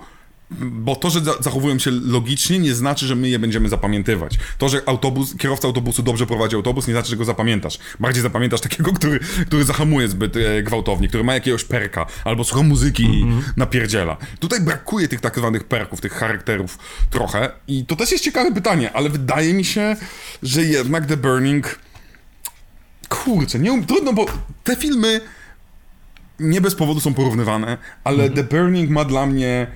bo to, że za- zachowują się logicznie, nie znaczy, że my je będziemy zapamiętywać. To, że autobus, kierowca autobusu dobrze prowadzi autobus, nie znaczy, że go zapamiętasz. Bardziej zapamiętasz takiego, który, który zahamuje zbyt e, gwałtownie, który ma jakiegoś perka, albo słucha muzyki i napierdziela. Tutaj brakuje tych tak zwanych perków, tych charakterów trochę. I to też jest ciekawe pytanie, ale wydaje mi się, że jednak The Burning... Kurczę, nie um... trudno, bo te filmy nie bez powodu są porównywane, ale The Burning ma dla mnie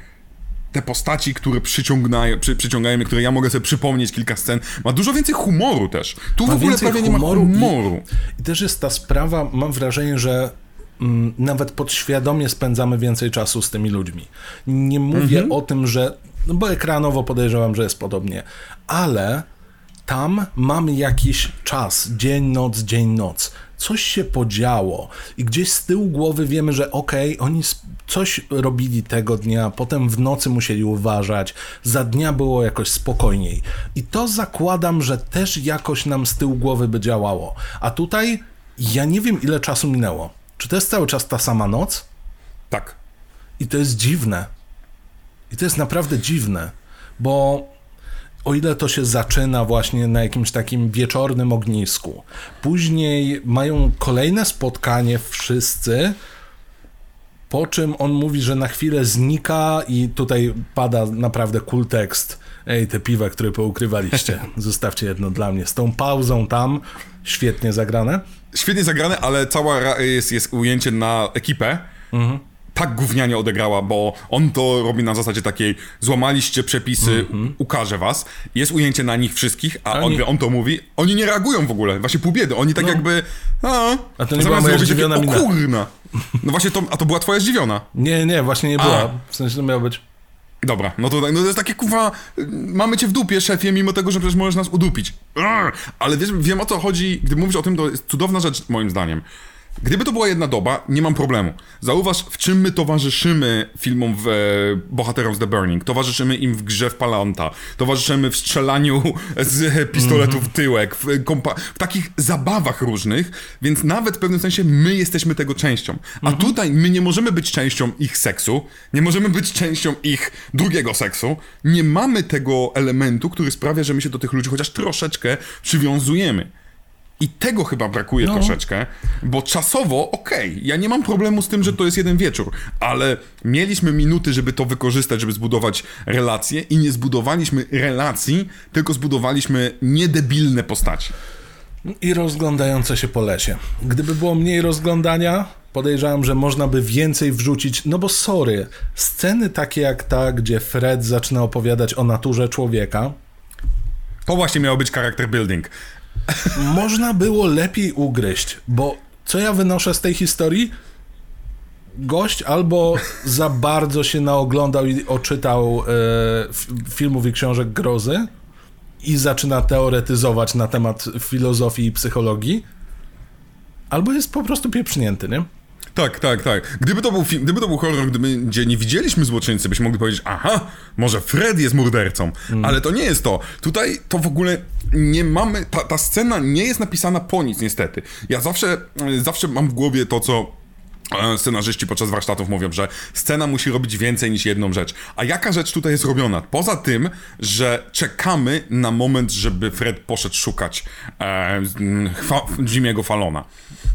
te postaci, które przyciągają, przy, przyciągają mnie, które ja mogę sobie przypomnieć kilka scen. Ma dużo więcej humoru też. Tu w Ma ogóle więcej prawie nie ma humoru i- humoru. I też jest ta sprawa, mam wrażenie, że mm, nawet podświadomie spędzamy więcej czasu z tymi ludźmi. Nie mówię Mhm. o tym, że. No bo ekranowo podejrzewam, że jest podobnie, ale tam mamy jakiś czas, dzień, noc, dzień, noc. Coś się podziało i gdzieś z tyłu głowy wiemy, że okej, oni sp- coś robili tego dnia, potem w nocy musieli uważać, za dnia było jakoś spokojniej. I to zakładam, że też jakoś nam z tyłu głowy by działało. A tutaj ja nie wiem, ile czasu minęło. Czy to jest cały czas ta sama noc? Tak. I to jest dziwne. I to jest naprawdę dziwne, bo o ile to się zaczyna właśnie na jakimś takim wieczornym ognisku, później mają kolejne spotkanie wszyscy, po czym on mówi, że na chwilę znika i tutaj pada naprawdę cool tekst. Ej, te piwa, które poukrywaliście, zostawcie jedno dla mnie. Z tą pauzą tam, świetnie zagrane. Świetnie zagrane, ale cała jest, jest ujęcie na ekipę. Mhm. Tak gównianie odegrała, bo on to robi na zasadzie takiej złamaliście przepisy, ukażę was. Jest ujęcie na nich wszystkich, a on, Oni- gdy on to mówi, oni nie reagują w ogóle, właśnie pół biedy. Oni tak jakby... A, A to nie zamiast była zrobić takie, o mina. kurna. No właśnie to, a to była twoja zdziwiona. Nie, nie, właśnie nie A. była. W sensie to miało być. Dobra, no to, no to jest takie kuwa, mamy cię w dupie, szefie, mimo tego, że przecież możesz nas udupić. Ale wiesz, wiem o co chodzi, gdy mówisz o tym, to jest cudowna rzecz, moim zdaniem. Gdyby to była jedna doba, nie mam problemu. Zauważ, w czym my towarzyszymy filmom w, e, bohaterom z The Burning. Towarzyszymy im w grze w Palanta. Towarzyszymy w strzelaniu z pistoletu w tyłek, w, kompa- w takich zabawach różnych, więc nawet w pewnym sensie my jesteśmy tego częścią. A tutaj my nie możemy być częścią ich seksu, nie możemy być częścią ich drugiego seksu. Nie mamy tego elementu, który sprawia, że my się do tych ludzi chociaż troszeczkę przywiązujemy. I tego chyba brakuje No. troszeczkę, bo czasowo, okej, ja nie mam problemu z tym, że to jest jeden wieczór, ale mieliśmy minuty, żeby to wykorzystać, żeby zbudować relacje i nie zbudowaliśmy relacji, tylko zbudowaliśmy niedebilne postaci. I rozglądające się po lesie. Gdyby było mniej rozglądania, podejrzewam, że można by więcej wrzucić, no bo sorry, sceny takie jak ta, gdzie Fred zaczyna opowiadać o naturze człowieka, To właśnie miało być character building. Można było lepiej ugryźć, bo co ja wynoszę z tej historii? Gość albo za bardzo się naoglądał i oczytał e, filmów i książek grozy i zaczyna teoretyzować na temat filozofii i psychologii, albo jest po prostu pieprznięty, nie? Tak, tak, tak. Gdyby to był film, gdyby to był horror, gdyby, gdzie nie widzieliśmy złoczyńcy, byśmy mogli powiedzieć, aha, może Fred jest mordercą. Ale to nie jest to. Tutaj to w ogóle nie mamy, ta, ta scena nie jest napisana po nic, niestety. Ja zawsze, e, zawsze mam w głowie to, co e, scenarzyści podczas warsztatów mówią, że scena musi robić więcej niż jedną rzecz. A jaka rzecz tutaj jest robiona? Poza tym, że czekamy na moment, żeby Fred poszedł szukać e, mm, fa- Jimmy'ego Falona.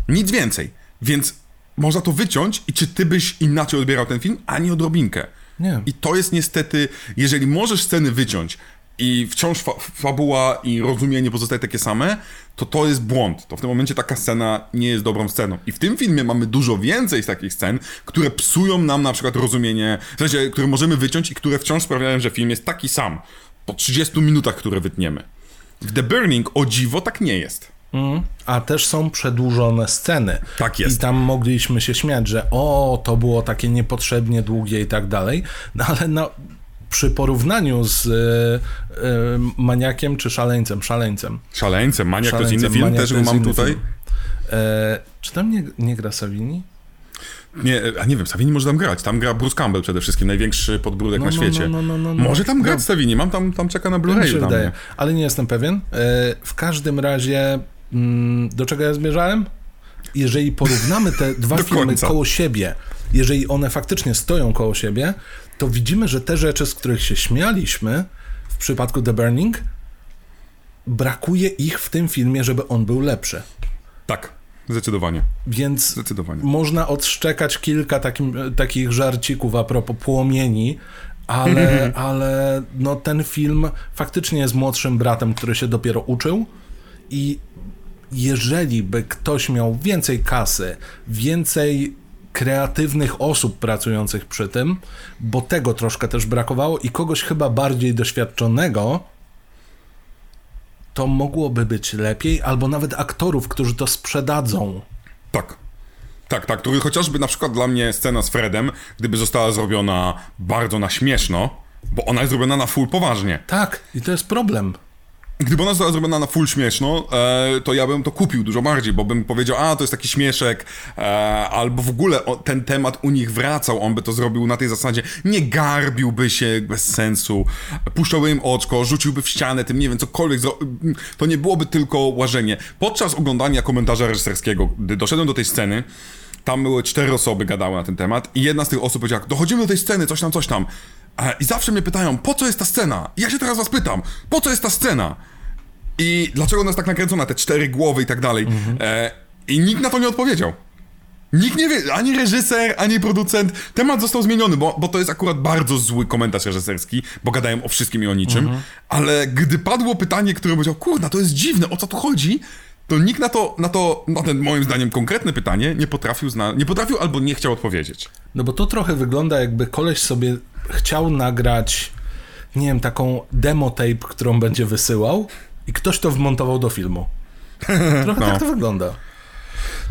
Nic więcej. Więc można to wyciąć i czy ty byś inaczej odbierał ten film, a nie odrobinkę. Nie. I to jest niestety, jeżeli możesz sceny wyciąć i wciąż fa fabuła i rozumienie pozostaje takie same, to to jest błąd. To w tym momencie taka scena nie jest dobrą sceną. I w tym filmie mamy dużo więcej z takich scen, które psują nam na przykład rozumienie, w sensie, które możemy wyciąć i które wciąż sprawiają, że film jest taki sam po 30 minutach, które wytniemy. W The Burning o dziwo tak nie jest. Mm, a też są przedłużone sceny. Tak jest. I tam mogliśmy się śmiać, że o, to było takie niepotrzebnie długie i tak dalej. No ale no, przy porównaniu z y, y, maniakiem czy szaleńcem, szaleńcem. Szaleńcem, Maniak to jest Szaleńcem, inny film, też go mam tutaj. film. E, czy tam nie, nie gra Savini? Nie, a nie wiem, Savini może tam grać. Tam gra Bruce Campbell przede wszystkim, największy podbródek No, na no, świecie. no, no, no, no. Może tam grać No. Savini, mam tam, tam czeka na Blu-rayu ale nie jestem pewien. E, w każdym razie, do czego ja zmierzałem? Jeżeli porównamy te dwa filmy końca. koło siebie, jeżeli one faktycznie stoją koło siebie, to widzimy, że te rzeczy, z których się śmialiśmy w przypadku The Burning, brakuje ich w tym filmie, żeby on był lepszy. Tak, zdecydowanie. Więc Zdecydowanie. można odszczekać kilka takim, takich żarcików a propos płomieni, ale, ale no, ten film faktycznie jest młodszym bratem, który się dopiero uczył i jeżeli by ktoś miał więcej kasy, więcej kreatywnych osób pracujących przy tym, bo tego troszkę też brakowało i kogoś chyba bardziej doświadczonego, to mogłoby być lepiej, albo nawet aktorów, którzy to sprzedadzą. Tak. Tak, tak. To chociażby na przykład dla mnie scena z Fredem, gdyby została zrobiona bardzo na śmieszno, bo ona jest zrobiona na full poważnie. Tak, i to jest problem. Gdyby ona została zrobiona na full śmieszno, e, to ja bym to kupił dużo bardziej, bo bym powiedział, a to jest taki śmieszek, e, albo w ogóle o, ten temat u nich wracał, on by to zrobił na tej zasadzie, nie garbiłby się bez sensu, puszczałby im oczko, rzuciłby w ścianę tym, nie wiem, cokolwiek, to nie byłoby tylko łażenie. Podczas oglądania komentarza reżyserskiego, gdy doszedłem do tej sceny, tam były cztery osoby gadały na ten temat i jedna z tych osób powiedziała, dochodzimy do tej sceny, coś tam, coś tam. E, I zawsze mnie pytają, po co jest ta scena? I ja się teraz was pytam, po co jest ta scena? I dlaczego ona jest tak nakręcona, te cztery głowy i tak dalej. E, I nikt na to nie odpowiedział. Nikt nie wie, ani reżyser, ani producent. Temat został zmieniony, bo, bo to jest akurat bardzo zły komentarz reżyserski, bo gadają o wszystkim i o niczym. Ale gdy padło pytanie, które powiedział, kurna, to jest dziwne, o co tu chodzi? To nikt na to, na to, na ten moim zdaniem konkretne pytanie nie potrafił, zna- nie potrafił albo nie chciał odpowiedzieć. No bo to trochę wygląda jakby koleś sobie chciał nagrać, nie wiem, taką demo tape, którą będzie wysyłał i ktoś to wmontował do filmu. Trochę No. tak to wygląda.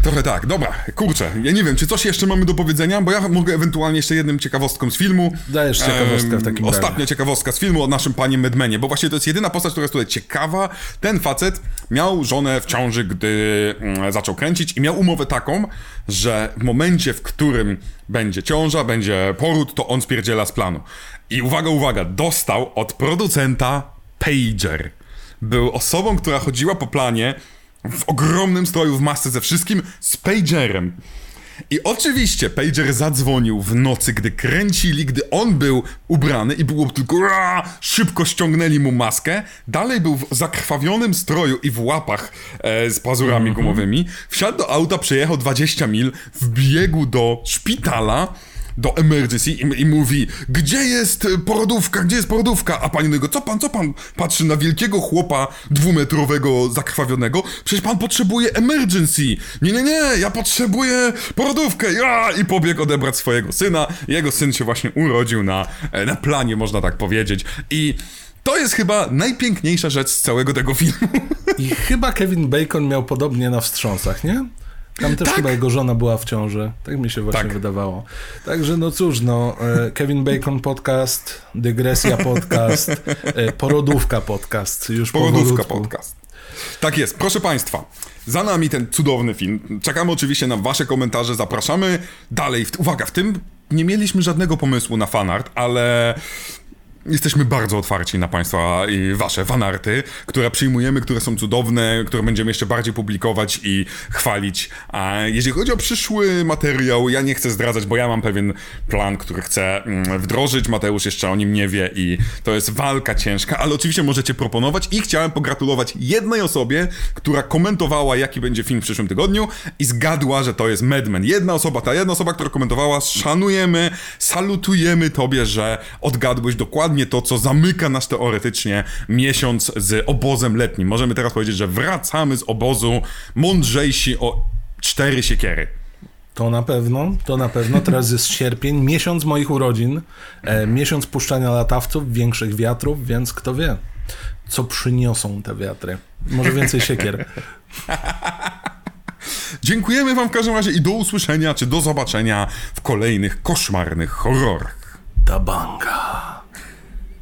Trochę tak, dobra, kurczę, ja nie wiem, czy coś jeszcze mamy do powiedzenia, bo ja mogę ewentualnie jeszcze jednym ciekawostką z filmu. Dajesz ciekawostkę w takim razie. Ostatnia ciekawostka z filmu o naszym panie Medmenie, bo właśnie to jest jedyna postać, która jest tutaj ciekawa. Ten facet miał żonę w ciąży, gdy mm, zaczął kręcić i miał umowę taką, że w momencie, w którym będzie ciąża, będzie poród, to on spierdziela z planu. I uwaga, uwaga, dostał od producenta pager. Był osobą, która chodziła po planie w ogromnym stroju, w masce ze wszystkim, z pagerem. I oczywiście Pager zadzwonił w nocy, gdy kręcili, gdy on był ubrany i było tylko "Ra!" szybko ściągnęli mu maskę. Dalej był w zakrwawionym stroju i w łapach e, z pazurami gumowymi. Wsiadł do auta, przejechał 20 mil, wbiegł do szpitala, do emergency i, i mówi, gdzie jest porodówka, gdzie jest porodówka? A pani do co pan, co pan patrzy na wielkiego chłopa dwumetrowego, zakrwawionego? Przecież pan potrzebuje emergency. Nie, nie, nie, ja potrzebuję porodówkę. Ja! I pobiegł odebrać swojego syna. Jego syn się właśnie urodził na, e, na planie, można tak powiedzieć. I to jest chyba najpiękniejsza rzecz z całego tego filmu. I chyba Kevin Bacon miał podobnie na wstrząsach, nie? Tam też Tak. chyba jego żona była w ciąży. Tak mi się właśnie Tak. wydawało. Także no cóż, no, e, Kevin Bacon podcast, dygresja podcast, e, porodówka podcast. Już Porodówka powolutku. podcast. Tak jest, proszę Państwa. Za nami ten cudowny film. Czekamy oczywiście na Wasze komentarze, zapraszamy dalej. Uwaga, w tym nie mieliśmy żadnego pomysłu na fanart, ale Jesteśmy bardzo otwarci na Państwa i Wasze fanarty, które przyjmujemy, które są cudowne, które będziemy jeszcze bardziej publikować i chwalić. A jeżeli chodzi o przyszły materiał, ja nie chcę zdradzać, bo ja mam pewien plan, który chcę mm, wdrożyć. Mateusz jeszcze o nim nie wie i to jest walka ciężka, ale oczywiście możecie proponować i chciałem pogratulować jednej osobie, która komentowała, jaki będzie film w przyszłym tygodniu i zgadła, że to jest Madman. Jedna osoba, ta jedna osoba, która komentowała, szanujemy, salutujemy Tobie, że odgadłeś dokładnie to, co zamyka nas teoretycznie miesiąc z obozem letnim. Możemy teraz powiedzieć, że wracamy z obozu mądrzejsi o cztery siekiery. To na pewno, to na pewno. Teraz jest sierpień, miesiąc moich urodzin, e, miesiąc puszczania latawców, większych wiatrów, więc kto wie, co przyniosą te wiatry. Może więcej siekier. Dziękujemy wam w każdym razie i do usłyszenia, czy do zobaczenia w kolejnych koszmarnych horrorach. Ta banga.